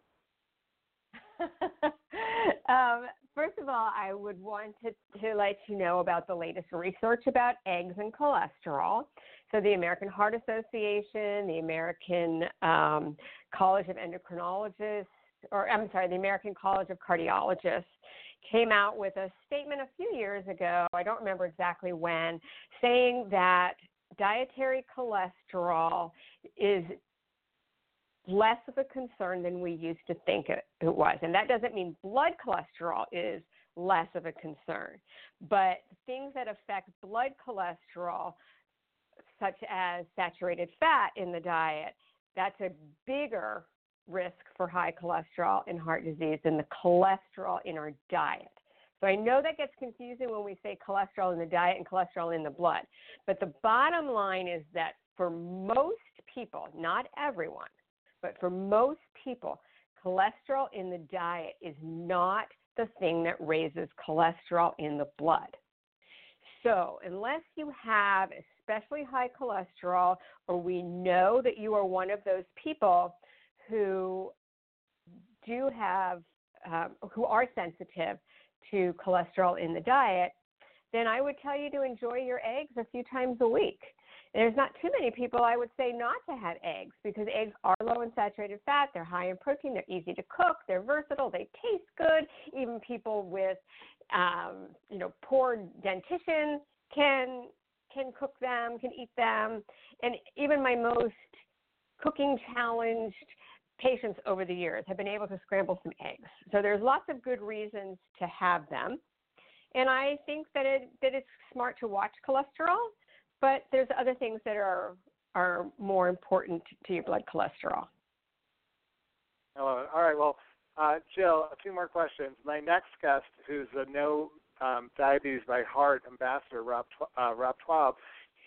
um, first of all, I would want to, to let you know about the latest research about eggs and cholesterol. So, the American Heart Association, the American um, College of Endocrinologists, or I'm sorry, the American College of Cardiologists came out with a statement a few years ago, I don't remember exactly when, saying that dietary cholesterol is less of a concern than we used to think it, it was. And that doesn't mean blood cholesterol is less of a concern, but things that affect blood cholesterol, such as saturated fat in the diet, that's a bigger risk for high cholesterol and heart disease than the cholesterol in our diet. So I know that gets confusing when we say cholesterol in the diet and cholesterol in the blood. But the bottom line is that for most people, not everyone, but for most people, cholesterol in the diet is not the thing that raises cholesterol in the blood. So, unless you have especially high cholesterol, or we know that you are one of those people who do have, um, who are sensitive to cholesterol in the diet, then I would tell you to enjoy your eggs a few times a week. There's not too many people I would say not to have eggs because eggs are low in saturated fat, they're high in protein, they're easy to cook, they're versatile, they taste good. Even people with um, you know poor dentition can can cook them, can eat them, and even my most cooking challenged patients over the years have been able to scramble some eggs. So there's lots of good reasons to have them. And I think that it that it's smart to watch cholesterol but there's other things that are are more important to your blood cholesterol. Hello. All right. Well, uh, Jill, a few more questions. My next guest, who's a Know um, diabetes by heart ambassador, Rob uh, Rob Taub,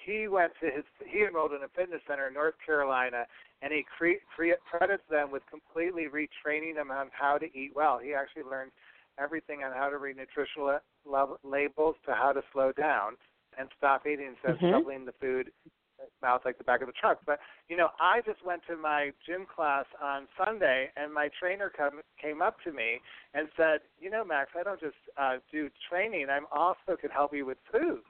he went to his he enrolled in a fitness center in North Carolina, and he cre- cre- credits them with completely retraining them on how to eat well. He actually learned everything on how to read nutritional labels to how to slow down and stop eating instead mm-hmm. of shoveling the food mouth like the back of the truck. But you know, I just went to my gym class on Sunday, and my trainer come, came up to me and said, "You know, Max, I don't just uh, do training. I'm also could help you with food.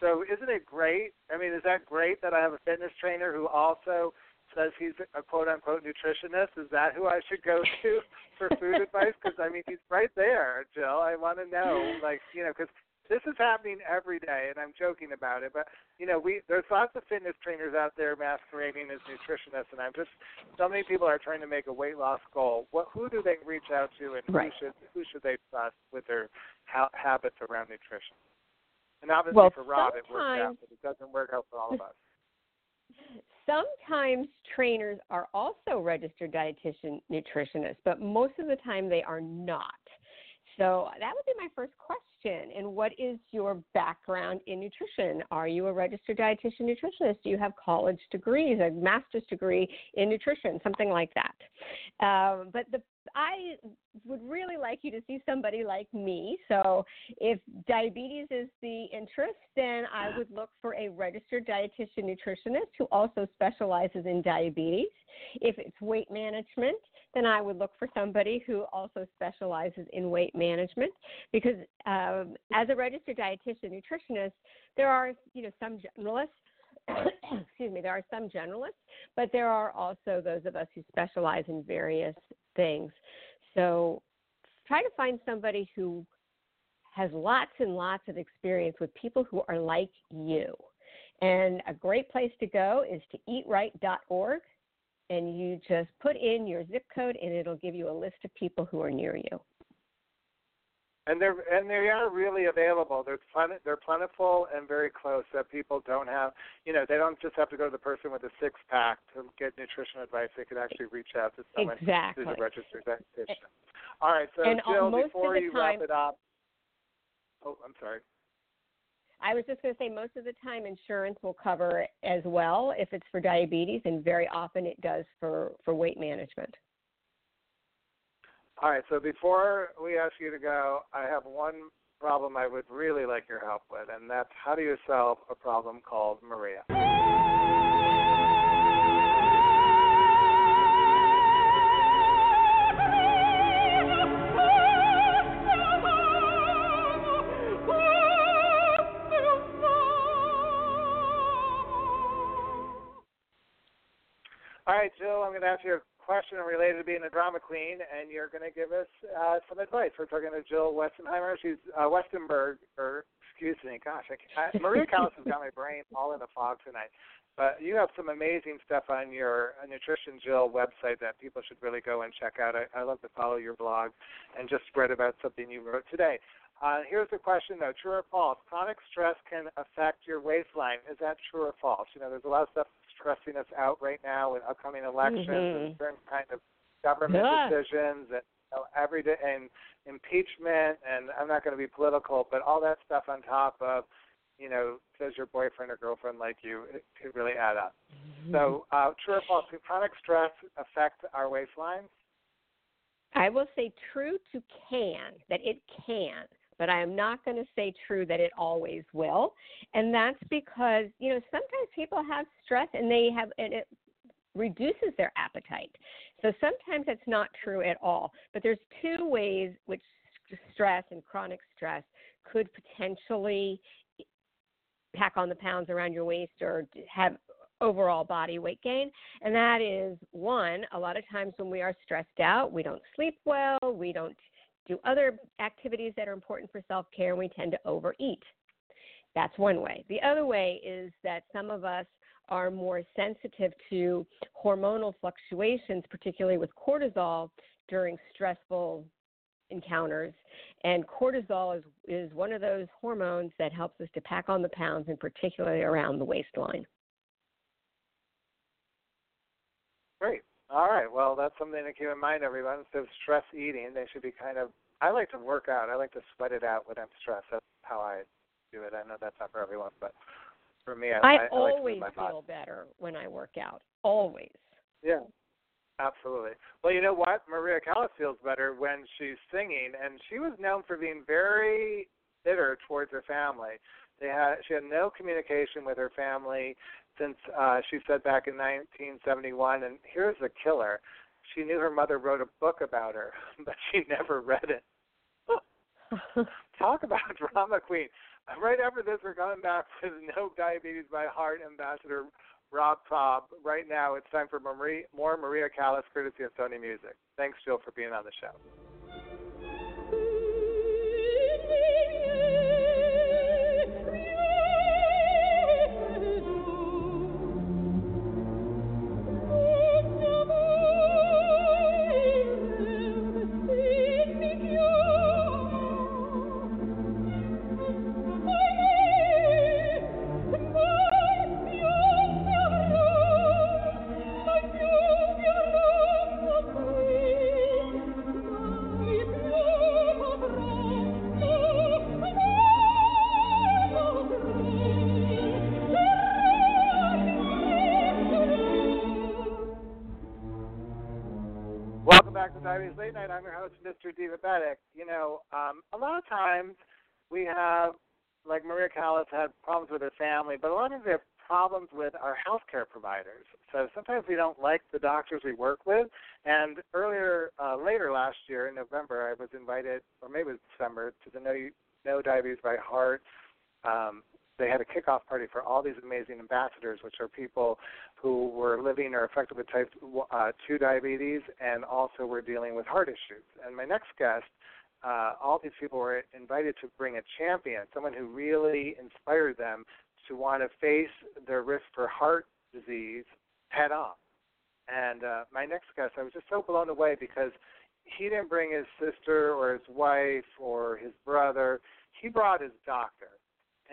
So isn't it great? I mean, is that great that I have a fitness trainer who also says he's a quote unquote nutritionist? Is that who I should go to for food advice? Because I mean, he's right there, Jill. I want to know, like, you know, because this is happening every day, and I'm joking about it. But you know, we there's lots of fitness trainers out there masquerading as nutritionists, and I'm just so many people are trying to make a weight loss goal. What who do they reach out to, and right. who should who should they trust with their ha- habits around nutrition? And obviously well, for Rob, it works out, but it doesn't work out for all of us. sometimes trainers are also registered dietitian nutritionists, but most of the time they are not. So that would be my first question. And what is your background in nutrition? Are you a registered dietitian nutritionist? Do you have college degrees, a master's degree in nutrition, something like that? Um, but the I would really like you to see somebody like me. So, if diabetes is the interest, then I would look for a registered dietitian nutritionist who also specializes in diabetes. If it's weight management, then I would look for somebody who also specializes in weight management because um, as a registered dietitian nutritionist, there are you know some generalists. excuse me, there are some generalists, but there are also those of us who specialize in various things. So try to find somebody who has lots and lots of experience with people who are like you. And a great place to go is to eatright.org and you just put in your zip code and it'll give you a list of people who are near you. And they're and they are really available. They're plen- they're plentiful and very close. That people don't have, you know, they don't just have to go to the person with a six pack to get nutrition advice. They could actually reach out to someone exactly. who's a registered dietitian. All right, so and Jill, before you time, wrap it up, oh, I'm sorry. I was just going to say most of the time insurance will cover as well if it's for diabetes, and very often it does for for weight management. All right, so before we ask you to go, I have one problem I would really like your help with, and that's how do you solve a problem called Maria? All right, Jill, I'm going to ask you a question related to being a drama queen, and you're going to give us uh, some advice. We're talking to Jill Westenheimer. She's uh, Westenberg, or excuse me, gosh, I, I, Maria Callas has got my brain all in a fog tonight. But you have some amazing stuff on your uh, Nutrition Jill website that people should really go and check out. I, I love to follow your blog and just read about something you wrote today. Uh, here's the question though: True or false? Chronic stress can affect your waistline. Is that true or false? You know, there's a lot of stuff stressing us out right now with upcoming elections mm-hmm. and certain kind of government yeah. decisions and you know, every day and impeachment. And I'm not going to be political, but all that stuff on top of you know, does your boyfriend or girlfriend like you? It could really add up. Mm-hmm. So, uh, true or false? Can chronic stress affect our waistline? I will say true to can, that it can but I am not going to say true that it always will. And that's because, you know, sometimes people have stress and they have, and it reduces their appetite. So sometimes it's not true at all. But there's two ways which stress and chronic stress could potentially pack on the pounds around your waist or have overall body weight gain. And that is one, a lot of times when we are stressed out, we don't sleep well, we don't do other activities that are important for self care, and we tend to overeat. That's one way. The other way is that some of us are more sensitive to hormonal fluctuations, particularly with cortisol during stressful encounters. And cortisol is, is one of those hormones that helps us to pack on the pounds, and particularly around the waistline. Great. All right. Well, that's something to keep in mind, everyone. Instead of stress eating, they should be kind of. I like to work out. I like to sweat it out when I'm stressed. That's how I do it. I know that's not for everyone, but for me, I, I, I, always like feel better when I work out. Always. Yeah. Absolutely. Well, you know what? Maria Callas feels better when she's singing, and she was known for being very bitter towards her family. They had she had no communication with her family since uh, she said back in 1971. And here's the killer: she knew her mother wrote a book about her, but she never read it. Talk about drama queen. Right after this, we're coming back with Know Diabetes by Heart Ambassador Rob Taub. Right now, it's time for Marie, more Maria Callas, courtesy of Sony Music. Thanks, Jill, for being on the show. Your host, Mr. Divabetic. You know, um, a lot of times we have, like Maria Callas had problems with her family, but a lot of have problems with our healthcare providers. So sometimes we don't like the doctors we work with. And earlier, uh, later last year in November, I was invited, or maybe it was December, to the No, Know Diabetes by Heart um, they had a kickoff party for all these amazing ambassadors, which are people who were living or affected with type uh, 2 diabetes and also were dealing with heart issues. And my next guest, uh, all these people were invited to bring a champion, someone who really inspired them to want to face their risk for heart disease head on. And uh, my next guest, I was just so blown away because he didn't bring his sister or his wife or his brother. He brought his doctor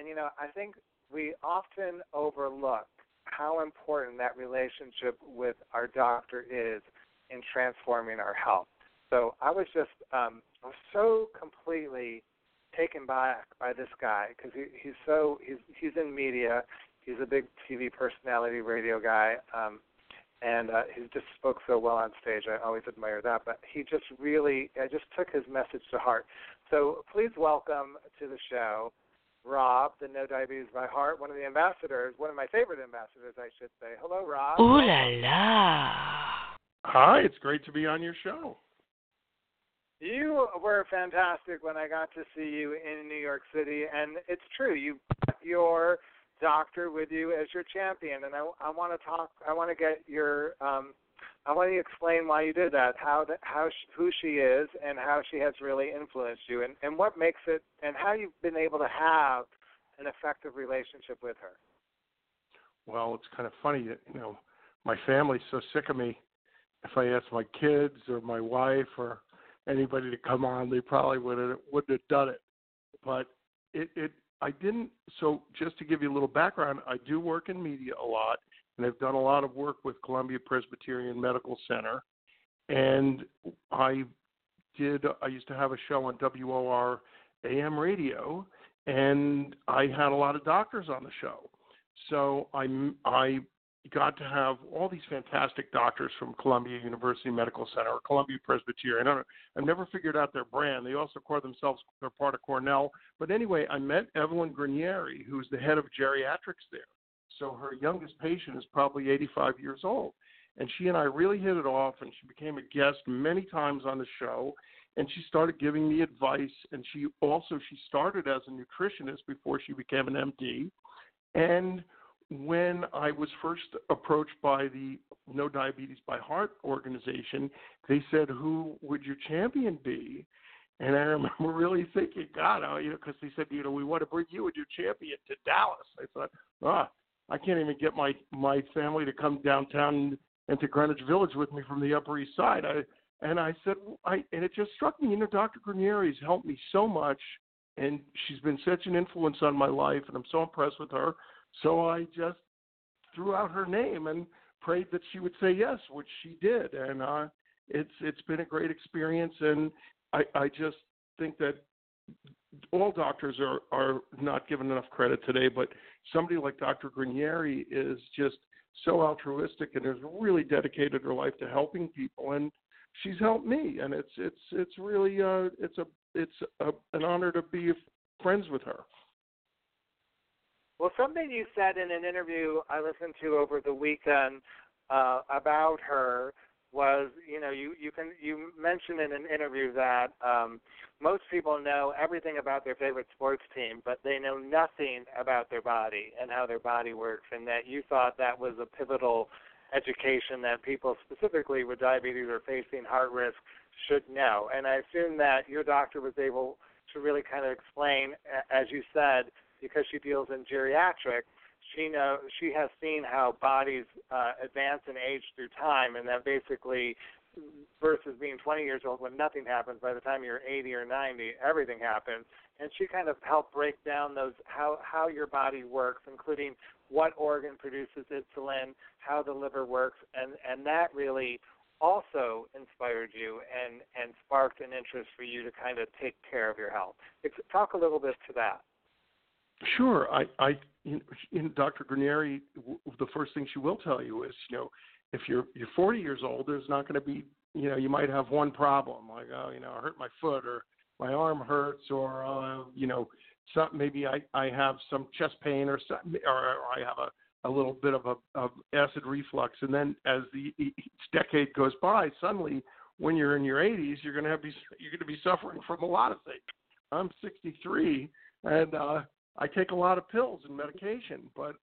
and you know, I think we often overlook how important that relationship with our doctor is in transforming our health. So I was just um, I was so completely taken back by this guy because he, he's so he's he's in media. He's a big TV personality, radio guy, um, and uh, he just spoke so well on stage. I always admire that. But he just really, I just took his message to heart. So please welcome to the show Rob, the Know Diabetes by Heart, one of the ambassadors, one of my favorite ambassadors, I should say. Hello, Rob. Ooh la la. Hi, it's great to be on your show. You were fantastic when I got to see you in New York City, and it's true. You brought your doctor with you as your champion, and I, I want to talk. I want to get your um, I want you to explain why you did that, how that, how she, who she is, and how she has really influenced you, and and what makes it, and how you've been able to have an effective relationship with her. Well, it's kind of funny that you know my family's so sick of me. If I asked my kids or my wife or anybody to come on, they probably would have wouldn't have done it. But it it I didn't. So just to give you a little background, I do work in media a lot, and I've done a lot of work with Columbia Presbyterian Medical Center. And I did. I used to have a show on WOR AM radio, and I had a lot of doctors on the show. So I I got to have all these fantastic doctors from Columbia University Medical Center or Columbia Presbyterian. I don't, I've never figured out their brand. They also call themselves they're part of Cornell. But anyway, I met Evelyn Granieri, who's the head of geriatrics there. So her youngest patient is probably 85 years old. And she and I really hit it off, and she became a guest many times on the show. And she started giving me advice. And she also she started as a nutritionist before she became an MD. And when I was first approached by the Know Diabetes by Heart organization, they said, "Who would your champion be?" And I remember really thinking, God, oh, you know, because they said, you know, we want to bring you and your champion to Dallas. I thought, ah, I can't even get my my family to come downtown and to Greenwich Village with me from the Upper East Side. I and I said, I and it just struck me, you know, Dr. Granieri's helped me so much, and she's been such an influence on my life, and I'm so impressed with her. So I just threw out her name and prayed that she would say yes, which she did, and uh, it's it's been a great experience, and I I just think that all doctors are are not given enough credit today, but somebody like Dr. Granieri is just so altruistic and has really dedicated her life to helping people, and she's helped me, and it's it's it's really uh, it's a it's a, an honor to be friends with her. Well, something you said in an interview I listened to over the weekend uh, about her was you know you you can you mentioned in an interview that um most people know everything about their favorite sports team but they know nothing about their body and how their body works and that you thought that was a pivotal education that people specifically with diabetes or facing heart risk should know. And i assume that your doctor was able to really kind of explain as you said because she deals in geriatrics she know she has seen how bodies uh, advance in age through time, and that basically versus being 20 years old when nothing happens by the time you're 80 or 90 everything happens. And she kind of helped break down those how how your body works including what organ produces insulin how the liver works and and that really also inspired you and and sparked an interest for you to kind of take care of your health. Talk a little bit to that Sure. I, I, in, in Dr. Granieri, the first thing she will tell you is, you know, if you're you're 40 years old, there's not going to be you know you might have one problem like oh you know I hurt my foot or my arm hurts or uh, you know some maybe I I have some chest pain or some, or I have a a little bit of a of acid reflux and then as the each decade goes by suddenly when you're in your 80s you're going to have be you're going to be suffering from a lot of things i'm 63 and uh i take a lot of pills and medication but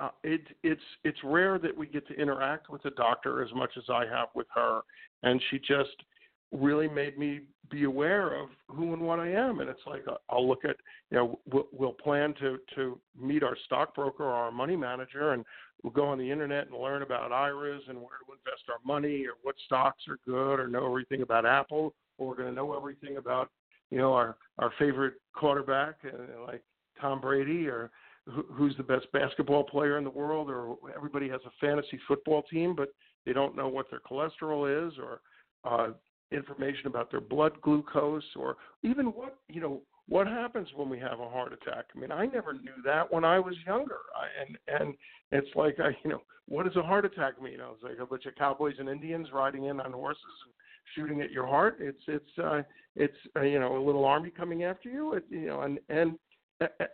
uh, it it's it's rare that we get to interact with a doctor as much as I have with her, and she just really made me be aware of who and what I am. And it's like uh, I'll look at you know we'll, we'll plan to to meet our stockbroker or our money manager, and we'll go on the internet and learn about IRAs and where to invest our money or what stocks are good or know everything about Apple. Or we're going to know everything about you know our our favorite quarterback and like Tom Brady or who's the best basketball player in the world, or everybody has a fantasy football team, but they don't know what their cholesterol is, or uh, information about their blood glucose, or even what you know what happens when we have a heart attack. I mean, I never knew that when I was younger, I, and and it's like I you know what does a heart attack mean? I was like a bunch of cowboys and Indians riding in on horses and shooting at your heart. It's it's uh, it's uh, you know a little army coming after you. It, you know, and and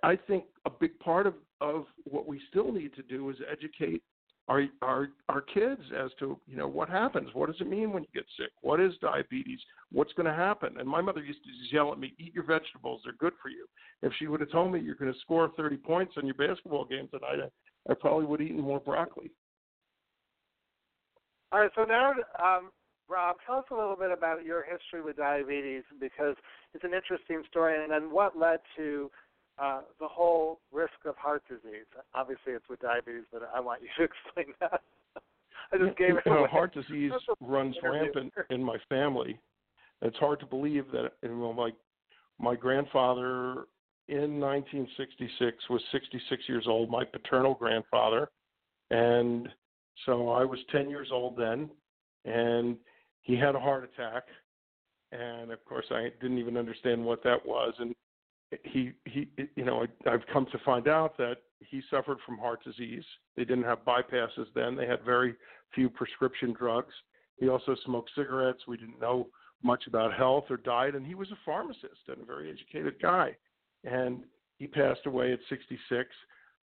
I think a big part of, of what we still need to do is educate our, our our kids as to you know what happens. What does it mean when you get sick? What is diabetes? What's going to happen? And my mother used to yell at me, "Eat your vegetables; they're good for you." If she would have told me you're going to score 30 points on your basketball game tonight, I, I probably would have eaten more broccoli. All right, so now, um, Rob, tell us a little bit about your history with diabetes because it's an interesting story, and then what led to uh, the whole risk of heart disease. Obviously, it's with diabetes, but I want you to explain that. I just gave it away. Heart disease runs rampant in my family. It's hard to believe that know, my my grandfather in 1966 was 66 years old. My paternal grandfather, and so I was 10 years old then, and he had a heart attack, and of course I didn't even understand what that was, and he he you know I, I've come to find out that he suffered from heart disease. They didn't have bypasses then. They had very few prescription drugs. He also smoked cigarettes. We didn't know much about health or diet, and he was a pharmacist and a very educated guy. And he passed away at 66.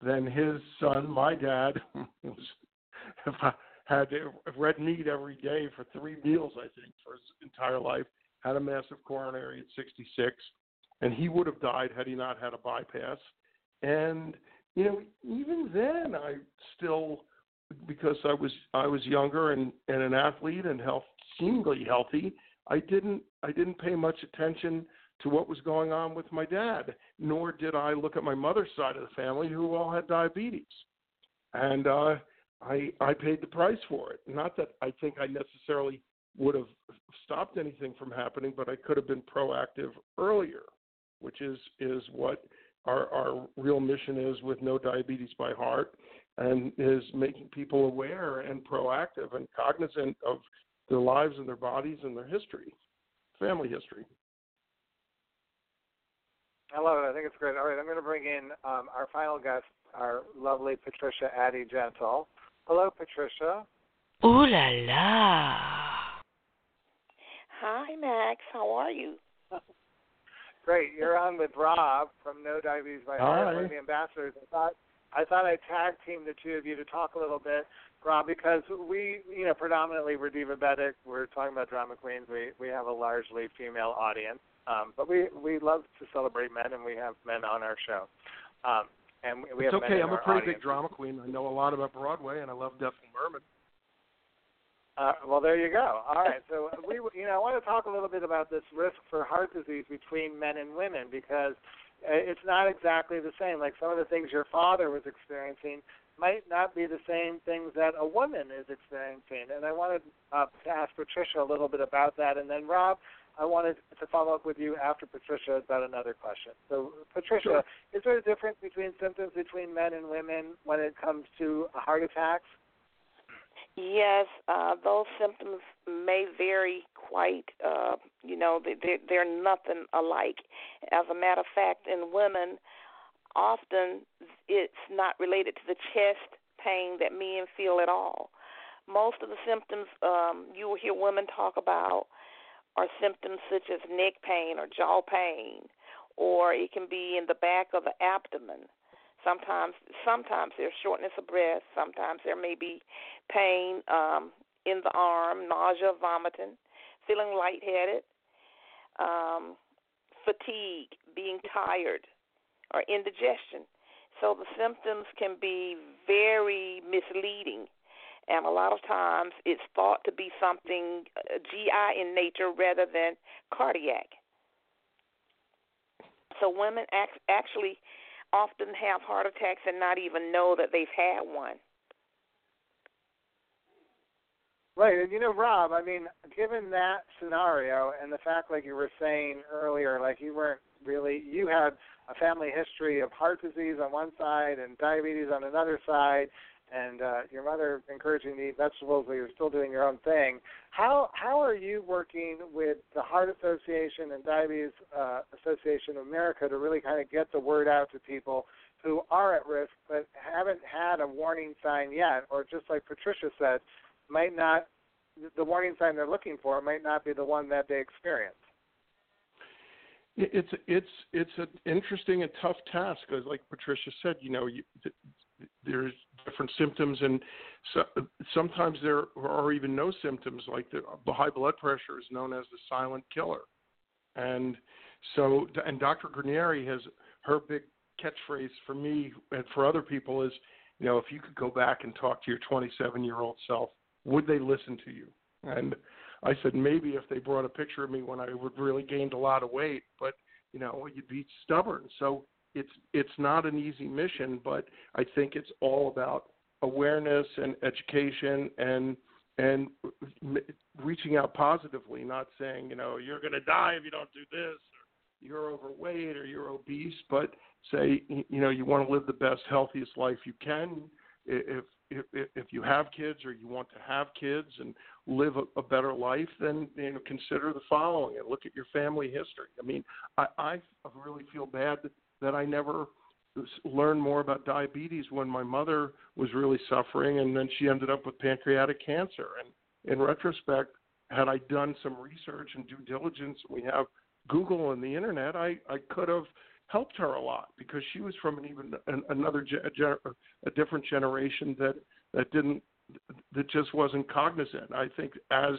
Then his son, my dad, was had red meat every day for three meals, I think, for his entire life. Had a massive coronary at 66 and he would have died had he not had a bypass. And you know, even then, I still because I was I was younger and and an athlete and health seemingly healthy. I didn't I didn't pay much attention to what was going on with my dad, nor did I look at my mother's side of the family who all had diabetes. And uh I I paid the price for it. Not that I think I necessarily would have stopped anything from happening, but I could have been proactive earlier which is is what our our real mission is with Know Diabetes by Heart, and is making people aware and proactive and cognizant of their lives and their bodies and their history, family history. I love it. I think it's great. All right, I'm going to bring in um, our final guest, our lovely Patricia Addie-Gentle. Hello, Patricia. Ooh la la. Hi, Max. How are you? Great. You're on with Rob from Know Diabetes by Heart, one of the ambassadors. I thought I thought I'd tag team the two of you to talk a little bit, Rob, because we, you know, predominantly we're divabetic. We're talking about drama queens. We we have a largely female audience, um, but we we love to celebrate men, and we have men on our show. Um, and we it's have okay. I'm a pretty audience. big drama queen. I know a lot about Broadway, and I love Ethel Merman. Uh, well, there you go. All right. So we, you know, I want to talk a little bit about this risk for heart disease between men and women because uh, it's not exactly the same. Like some of the things your father was experiencing might not be the same things that a woman is experiencing. And I wanted uh, to ask Patricia a little bit about that, and then Rob, I wanted to follow up with you after Patricia about another question. So, Patricia, Sure. is there a difference between symptoms between men and women when it comes to heart attacks? Yes, uh, those symptoms may vary quite. Uh, you know, they, they're, they're nothing alike. As a matter of fact, in women, often it's not related to the chest pain that men feel at all. most of the symptoms um, you will hear women talk about are symptoms such as neck pain or jaw pain, or it can be in the back of the abdomen. Sometimes, sometimes there's shortness of breath. Sometimes there may be pain um, in the arm, nausea, vomiting, feeling lightheaded, um, fatigue, being tired, or indigestion. So the symptoms can be very misleading and a lot of times it's thought to be something uh, GI in nature rather than cardiac. So women act, actually often have heart attacks and not even know that they've had one. Right, and you know, Rob, I mean, given that scenario and the fact, like you were saying earlier, like you weren't really, you had a family history of heart disease on one side and diabetes on another side, and uh, your mother encouraging you to eat vegetables while you're still doing your own thing. How how are you working with the Heart Association and Diabetes uh, Association of America to really kind of get the word out to people who are at risk but haven't had a warning sign yet, or just like Patricia said, might not the warning sign they're looking for might not be the one that they experience. It's it's it's an interesting and tough task, because like Patricia said, you know, you, there's different symptoms, and so, sometimes there are even no symptoms. Like the, the high blood pressure is known as the silent killer, and so and Dr. Guarneri has her big catchphrase for me and for other people is, you know, if you could go back and talk to your 27 year old self, would they listen to you? And I said maybe if they brought a picture of me when I would really gained a lot of weight, but you know, you'd be stubborn. So it's it's not an easy mission, but I think it's all about awareness and education and and reaching out positively, not saying you know you're going to die if you don't do this, or you're overweight or you're obese, but say you know you want to live the best, healthiest life you can. If if if you have kids or you want to have kids and live a, a better life, then you know consider the following and look at your family history. I mean, I I really feel bad that that I never learned more about diabetes when my mother was really suffering and then she ended up with pancreatic cancer. And in retrospect had i done some research and due diligence we have google and the internet i i could have helped her a lot because she was from an even an, another a different generation that that didn't that just wasn't cognizant. I think as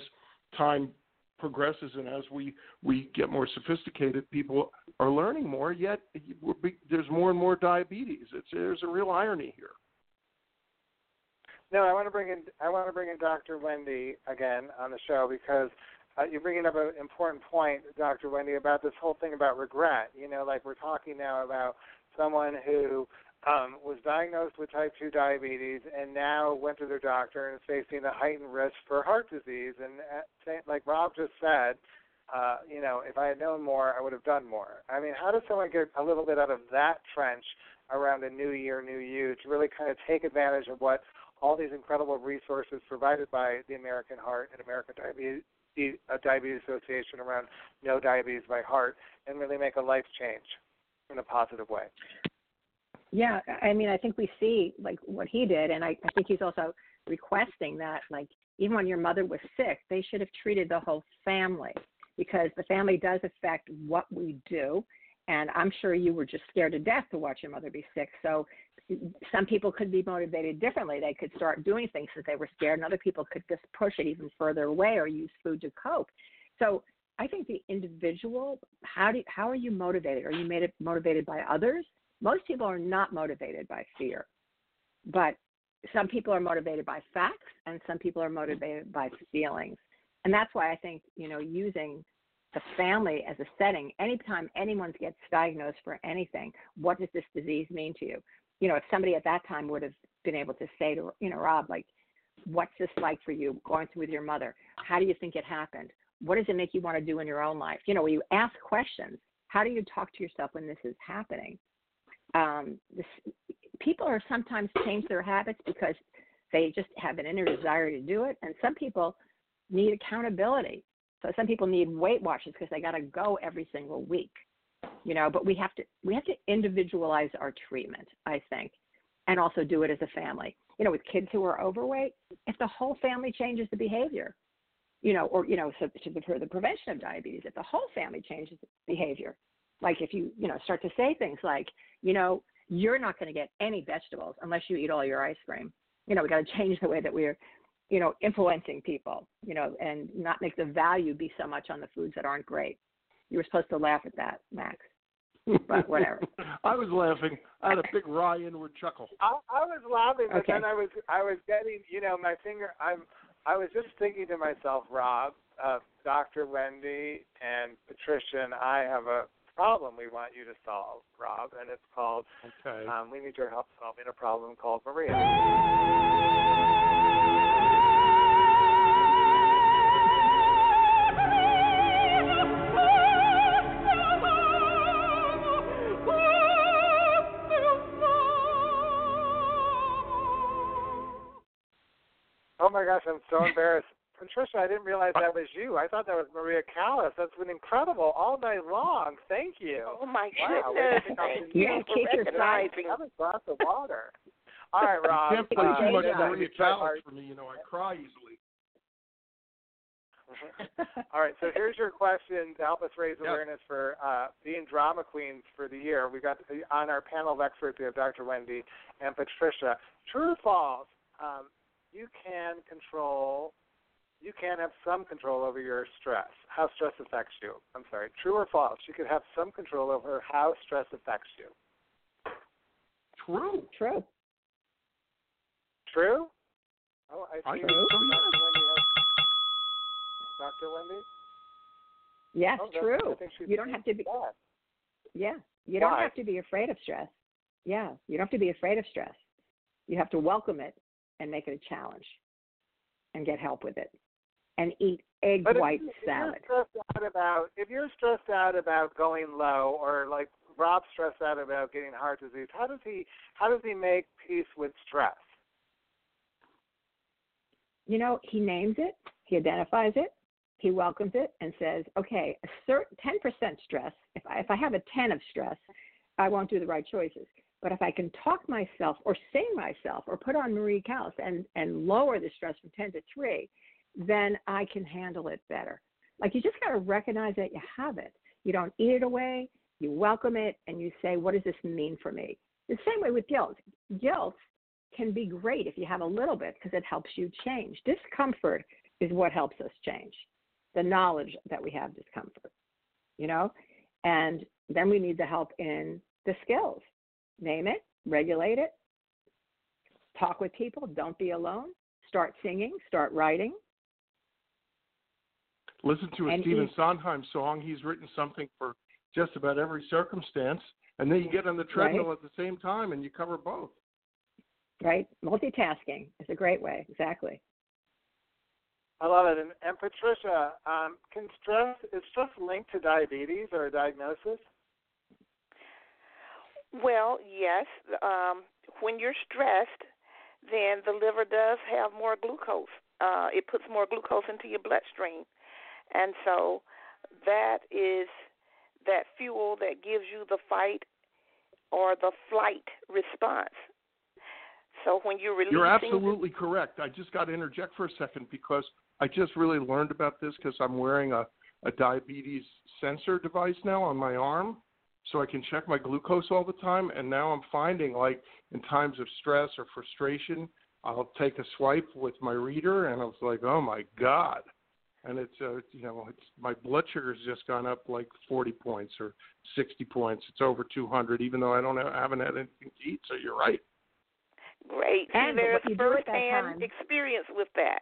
time progresses and as we we get more sophisticated, people are learning more. Yet there's more and more diabetes. It's there's a real irony here. No, I want to bring in I want to bring in Dr. Wendy again on the show because uh, you're bringing up an important point, Dr. Wendy, about this whole thing about regret. You know, like we're talking now about someone who um, was diagnosed with type 2 diabetes and now went to their doctor and is facing a heightened risk for heart disease. And at, like Rob just said, uh, you know, if I had known more, I would have done more. I mean, how does someone get a little bit out of that trench around a new year, new you to really kind of take advantage of what all these incredible resources provided by the American Heart and American Diabetes, uh, Diabetes Association around Know Diabetes by Heart and really make a life change in a positive way? Yeah, I mean, I think we see like what he did, and I, I think he's also requesting that, like, even when your mother was sick, they should have treated the whole family because the family does affect what we do. And I'm sure you were just scared to death to watch your mother be sick. So some people could be motivated differently. They could start doing things because they were scared, and other people could just push it even further away or use food to cope. So I think the individual, how do how are you motivated? Are you made motivated by others? Most people are not motivated by fear, but some people are motivated by facts and some people are motivated by feelings. And that's why I think, you know, using the family as a setting, anytime anyone gets diagnosed for anything, what does this disease mean to you? You know, if somebody at that time would have been able to say to, you know, Rob, like, what's this like for you going through with your mother? How do you think it happened? What does it make you want to do in your own life? You know, when you ask questions. How do you talk to yourself when this is happening? Um, this, people are sometimes change their habits because they just have an inner desire to do it, and some people need accountability. So some people need Weight Watchers because they got to go every single week, you know. But we have to we have to individualize our treatment, I think, and also do it as a family. you know, with kids who are overweight, if the whole family changes the behavior, you know, or you know, so to the, for the prevention of diabetes, if the whole family changes behavior, like if you you know start to say things like, you know, you're not going to get any vegetables unless you eat all your ice cream. You know, we got to change the way that we're, you know, influencing people. You know, and not make the value be so much on the foods that aren't great. You were supposed to laugh at that, Max. But whatever. I was laughing. I had a big wry inward chuckle. I, I was laughing, but Okay. then I was I was getting you know my finger. I'm I was just thinking to myself, Rob, uh, Dr. Wendy, and Patricia, and I have a problem we want you to solve, Rob, and it's called Okay. um, we need your help solving a problem called Maria. Oh my gosh, I'm so embarrassed. Patricia, I didn't realize that was you. I thought that was Maria Callas. That's been incredible all night long. Thank you. Oh my Wow, goodness! way to Thank take you Yeah, for keep your recognizing. Have a glass of water. All right, Rob. you can't play uh, too much yeah, Maria Callas for me. You know, I cry easily. All right, so here's your question to help us raise Yeah. awareness for uh, being drama queens for the year. We got on our panel of experts. We have Dr. Wendy and Patricia. True or false? Um, you can control. You can have some control over your stress. How stress affects you. I'm sorry. True or false? You could have some control over how stress affects you. True. True. True? Oh, I I see. think so, Dr. yes. Wendy has- Dr. Wendy? Yes, Oh, true. I think she's You don't have to be. Yeah. Yeah, you don't have to be afraid of stress. Yeah, you don't have to be afraid of stress. You have to welcome it and make it a challenge, and get help with it, and eat egg But white if salad. You're stressed out about if you're stressed out about going low, or like Rob's stressed out about getting heart disease, how does he how does he make peace with stress? You know, he names it, he identifies it, he welcomes it, and says, "Okay, a certain ten percent stress. If I if I have a ten of stress, I won't do the right choices. But if I can talk myself or sing myself or put on Maria Callas and and lower the stress from ten to three, then I can handle it better. Like you just got to recognize that you have it. You don't eat it away. You welcome it and you say, what does this mean for me? The same way with guilt. Guilt can be great if you have a little bit because it helps you change. Discomfort is what helps us change. The knowledge that we have discomfort, you know? And then we need the help in the skills. Name it, regulate it, talk with people, don't be alone, start singing, start writing. Listen to a And Stephen he- Sondheim song. He's written something for just about every circumstance, and then you get on the treadmill at the same time, and you cover both. right? Multitasking is a great way. Exactly. I love it. And, and Patricia, um, can stress is stress linked to diabetes or a diagnosis? Well, yes. Um, when you're stressed, then the liver does have more glucose. Uh, it puts more glucose into your bloodstream, and so that is that fuel that gives you the fight or the flight response. So when you're releasing, You're absolutely correct. I just got to interject for a second because I just really learned about this because I'm wearing a, a diabetes sensor device now on my arm so I can check my glucose all the time. And now I'm finding, like, in times of stress or frustration, I'll take a swipe with my reader and I was like, oh my God. And it's, uh, you know, it's my blood sugar's just gone up like 40 points or 60 points. It's over 200, even though I don't have, I haven't had anything to eat. So you're right. great. See, And but there's what you do at that firsthand experience with that.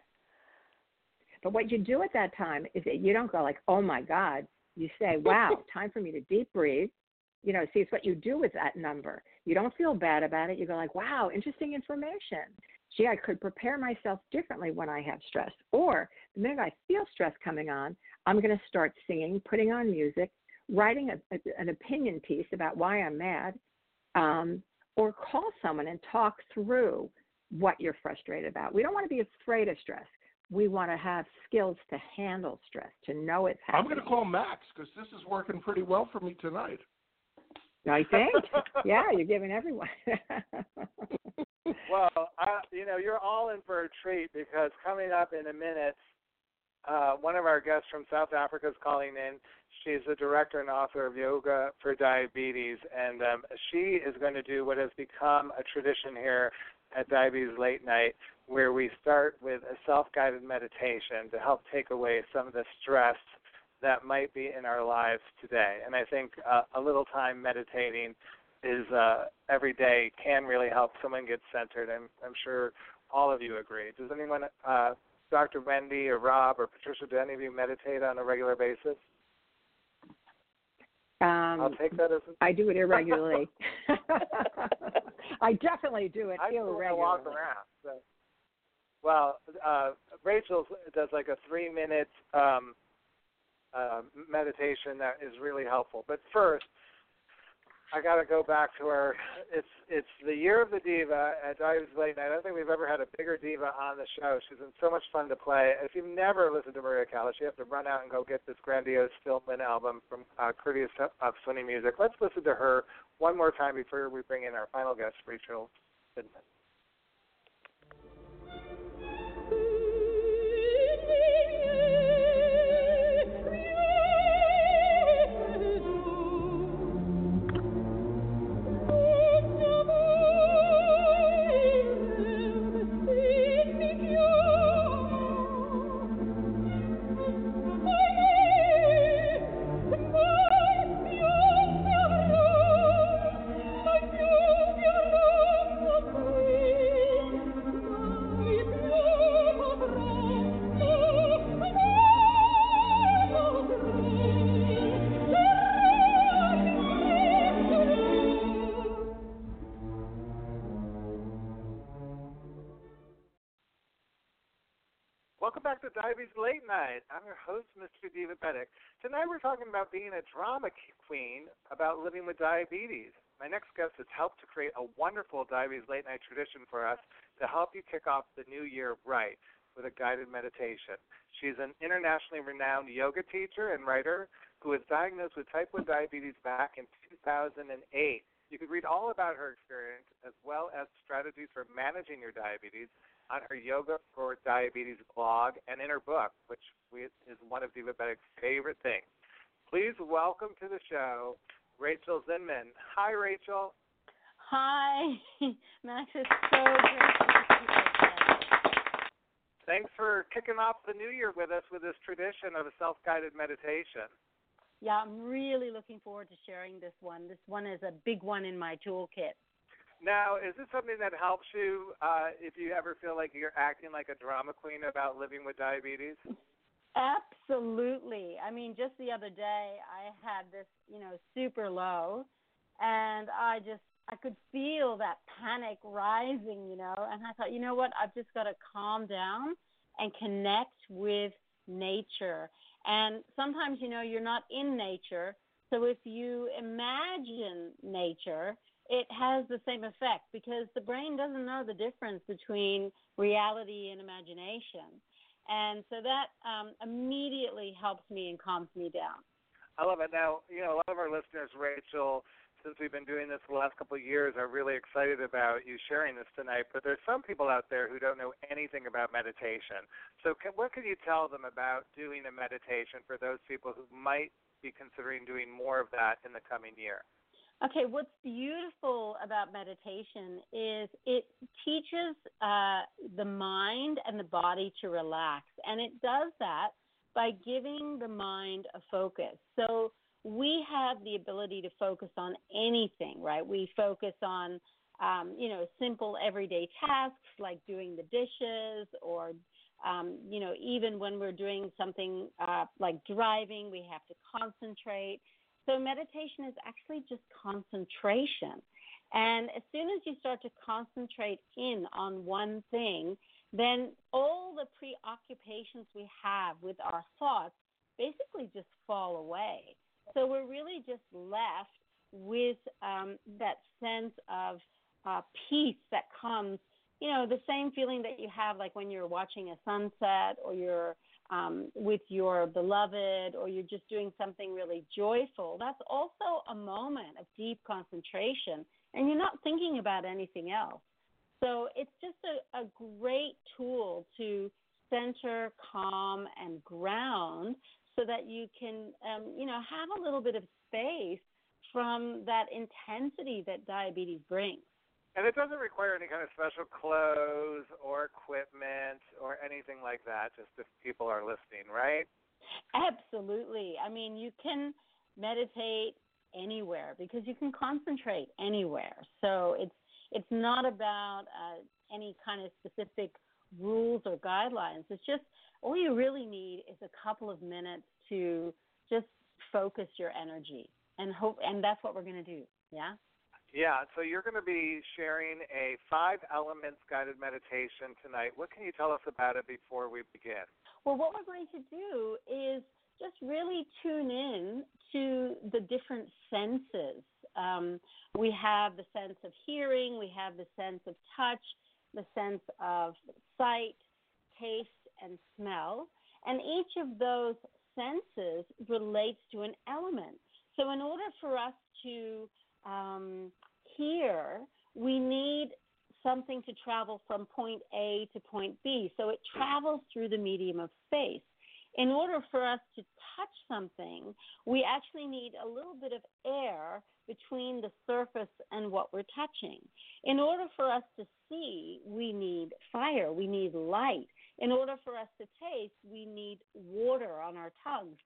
But what you do at that time is that you don't go like, oh my God. You say, wow, time for me to deep breathe. You know, see, it's what you do with that number. You don't feel bad about it. You go like, wow, interesting information. Gee, I could prepare myself differently when I have stress. Or the minute I feel stress coming on, I'm going to start singing, putting on music, writing a, a, an opinion piece about why I'm mad, um, or call someone and talk through what you're frustrated about. We don't want to be afraid of stress. We want to have skills to handle stress, to know it's happening. I'm going to call Max because this is working pretty well for me tonight. I think. yeah, you're giving everyone. well, uh, you know, you're all in for a treat because coming up in a minute, uh, one of our guests from South Africa is calling in. She's the director and author of Yoga for Diabetes, and um, she is going to do what has become a tradition here at Diabetes Late Night, where we start with a self-guided meditation to help take away some of the stress that might be in our lives today. And I think uh, a little time meditating is uh, every day can really help someone get centered. And I'm sure all of you agree. Does anyone, uh, Dr. Wendy or Rob or Patricia, do any of you meditate on a regular basis? Um, I'll take that as. A... I do it irregularly. I definitely do it I irregularly. walk around. So. Well, uh, Rachel does like a three-minute um, uh, meditation that is really helpful. But first, I got to go back to our. It's it's the year of the diva at Dives Late Night. I don't think we've ever had a bigger diva on the show. She's been so much fun to play. If you've never listened to Maria Callas, you have to run out and go get this grandiose Stimmen album from uh, Courteous of Sony Music. Let's listen to her one more time before we bring in our final guest, Rachel Zinman. Drama queen about living with diabetes. My next guest has helped to create a wonderful Diabetes Late Night tradition for us to help you kick off the new year right with a guided meditation. She's an internationally renowned yoga teacher and writer who was diagnosed with type 1 diabetes back in 2008. You can read all about her experience as well as strategies for managing your diabetes on her Yoga for Diabetes blog and in her book, which is one of Divabetic's favorite things. Please welcome to the show Rachel Zinman. Hi, Rachel. Hi, Max. It's so great to be here. Thanks for kicking off the new year with us with this tradition of a self guided meditation. Yeah, I'm really looking forward to sharing this one. This one is a big one in my toolkit. Now, is this something that helps you uh, if you ever feel like you're acting like a drama queen about living with diabetes? Absolutely. I mean, just the other day, I had this, you know, super low, and I just, I could feel that panic rising, you know, and I thought, you know what, I've just got to calm down and connect with nature. And sometimes, you know, you're not in nature. So if you imagine nature, it has the same effect because the brain doesn't know the difference between reality and imagination. And so that um, immediately helps me and calms me down. I love it. Now, you know, a lot of our listeners, Rachel, since we've been doing this the last couple of years, are really excited about you sharing this tonight. But there's some people out there who don't know anything about meditation. So, can, what can you tell them about doing a meditation for those people who might be considering doing more of that in the coming year? Okay, what's beautiful about meditation is it teaches uh, the mind and the body to relax, and it does that by giving the mind a focus. So we have the ability to focus on anything, right? We focus on, um, you know, simple everyday tasks like doing the dishes or um, you know, even when we're doing something uh, like driving, we have to concentrate. So meditation is actually just concentration. And as soon as you start to concentrate in on one thing, then all the preoccupations we have with our thoughts basically just fall away. So we're really just left with um, that sense of uh, peace that comes, you know, the same feeling that you have like when you're watching a sunset or you're um, with your beloved or you're just doing something really joyful, that's also a moment of deep concentration and you're not thinking about anything else. So it's just a, a great tool to center, calm, and ground so that you can, um, you know, have a little bit of space from that intensity that diabetes brings. And it doesn't require any kind of special clothes or equipment or anything like that, just if people are listening, right? Absolutely. I mean, you can meditate anywhere because you can concentrate anywhere. So it's it's not about uh, any kind of specific rules or guidelines. It's just all you really need is a couple of minutes to just focus your energy and hope and that's what we're going to do. Yeah? Yeah, so you're going to be sharing a five elements guided meditation tonight. What can you tell us about it before we begin? Well, what we're going to do is just really tune in to the different senses. Um, we have the sense of hearing, we have the sense of touch, the sense of sight, taste, and smell. And each of those senses relates to an element. So, in order for us to um, hear, we need something to travel from point A to point B. So, it travels through the medium of space. In order for us to touch something, we actually need a little bit of air between the surface and what we're touching. In order for us to see, we need fire, we need light. In order for us to taste, we need water on our tongues.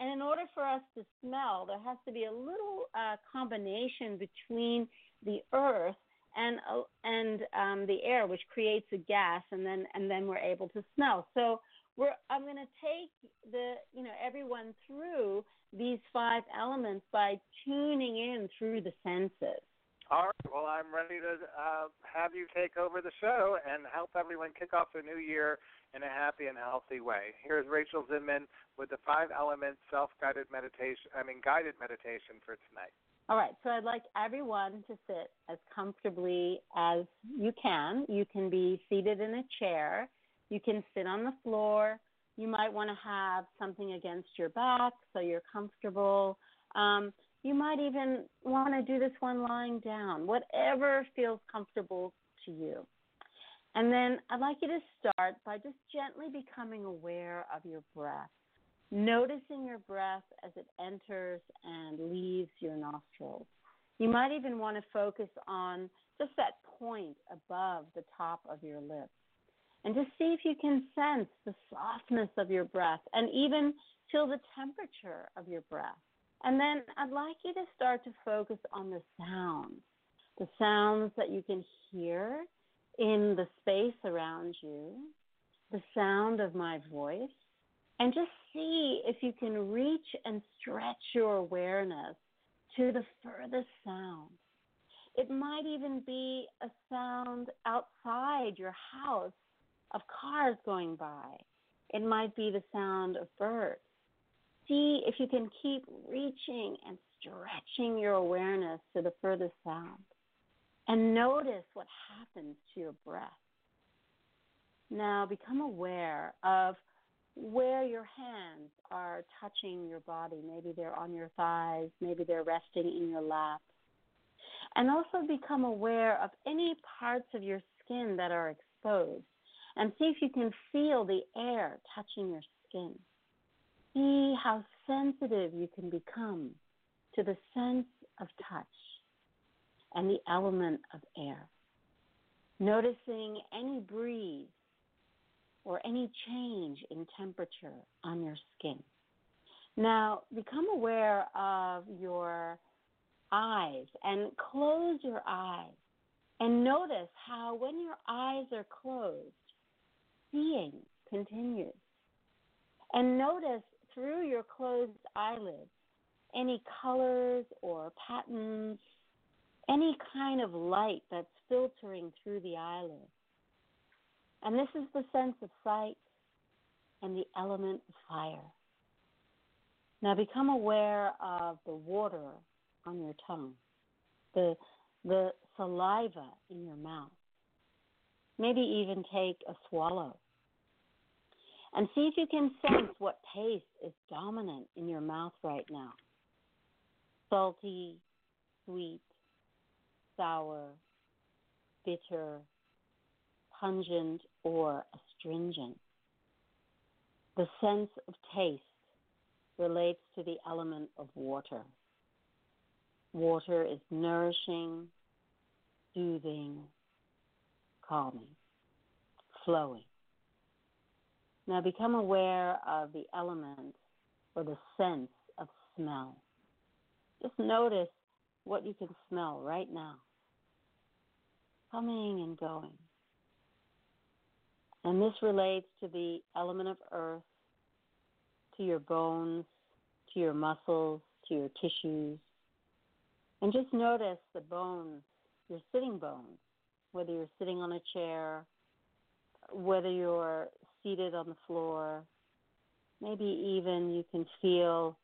And in order for us to smell, there has to be a little uh, combination between the earth and uh, and um, the air, which creates a gas, and then and then we're able to smell. So we're I'm going to take the you know everyone through these five elements by tuning in through the senses. All right. Well, I'm ready to uh, have you take over the show and help everyone kick off the new year in a happy and healthy way. Here's Rachel Zinman with the five element self guided meditation, I mean, guided meditation for tonight. All right, so I'd like everyone to sit as comfortably as you can. You can be seated in a chair, you can sit on the floor. You might want to have something against your back so you're comfortable. Um, you might even want to do this one lying down, whatever feels comfortable to you. And then I'd like you to start by just gently becoming aware of your breath, noticing your breath as it enters and leaves your nostrils. You might even want to focus on just that point above the top of your lips. And just see if you can sense the softness of your breath and even feel the temperature of your breath. And then I'd like you to start to focus on the sounds, the sounds that you can hear in the space around you, the sound of my voice, and just see if you can reach and stretch your awareness to the furthest sound. It might even be a sound outside your house of cars going by. It might be the sound of birds. See if you can keep reaching and stretching your awareness to the furthest sound and notice what happens to your breath. Now become aware of where your hands are touching your body. Maybe they're on your thighs, maybe they're resting in your lap. And also become aware of any parts of your skin that are exposed. And see if you can feel the air touching your skin. See how sensitive you can become to the sense of touch and the element of air. Noticing any breeze or any change in temperature on your skin. Now, become aware of your eyes and close your eyes and notice how when your eyes are closed, seeing continues. And notice through your closed eyelids any colors or patterns any kind of light that's filtering through the eyelids. And this is the sense of sight and the element of fire. Now become aware of the water on your tongue, the, the saliva in your mouth. Maybe even take a swallow. And see if you can sense what taste is dominant in your mouth right now salty, sweet, sour, bitter, pungent or astringent. The sense of taste relates to the element of water. Water is nourishing, soothing, calming, flowing. Now become aware of the element or the sense of smell. Just notice what you can smell right now, coming and going. And this relates to the element of earth, to your bones, to your muscles, to your tissues. And just notice the bones, your sitting bones, whether you're sitting on a chair, whether you're seated on the floor, maybe even you can feel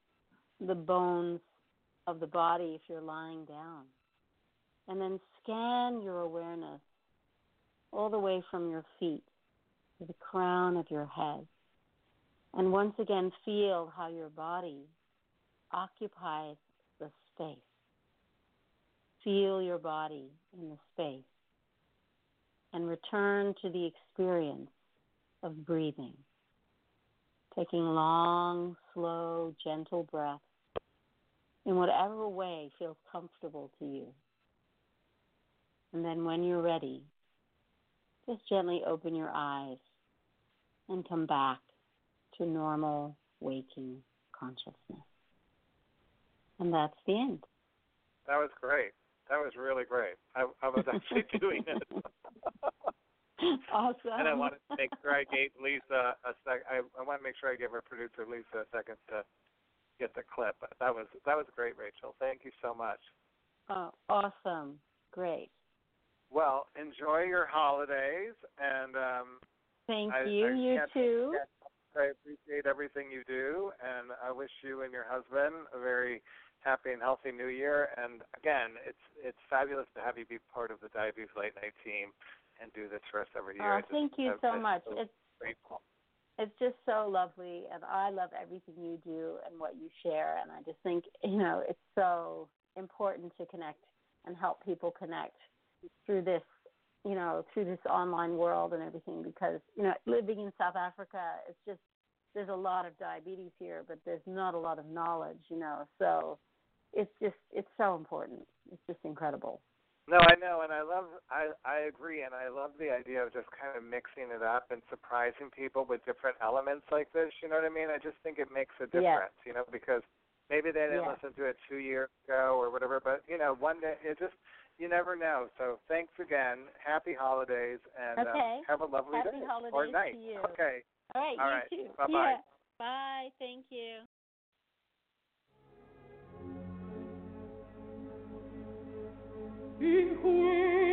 the bones of the body if you're lying down. And then scan your awareness all the way from your feet to the crown of your head. And once again, feel how your body occupies the space. Feel your body in the space and return to the experience of breathing. Taking long, slow, gentle breaths in whatever way feels comfortable to you. And then when you're ready, just gently open your eyes and come back to normal waking consciousness. And that's the end. That was great. That was really great. I, I was actually doing it. awesome. And I wanted to make sure I gave Lisa a sec. I, I want to make sure I give our producer Lisa a second to get the clip. But that was that was great, Rachel. Thank you so much. Oh, awesome. Great. Well, enjoy your holidays, and um, thank I, you. I you too. I appreciate everything you do, and I wish you and your husband a very happy and healthy New Year. And again, it's it's fabulous to have you be part of the Diabetes Late Night team and do this for us every year. Oh, thank you so much. So it's grateful. it's just so lovely, and I love everything you do and what you share. And I just think you know it's so important to connect and help people connect through this you know through this online world and everything because you know living in South Africa it's just there's a lot of diabetes here but there's not a lot of knowledge you know so it's just it's so important it's just incredible no i know and i love i i agree and i love the idea of just kind of mixing it up and surprising people with different elements like this you know what i mean i just think it makes a difference yes. you know because maybe they didn't yes. listen to it two years ago or whatever but you know one day it just you never know. So thanks again. Happy holidays and okay. uh, have a lovely Happy day holidays or night. To you. Okay. All right. All you right. Bye bye. Yeah. Bye. Thank you. In cui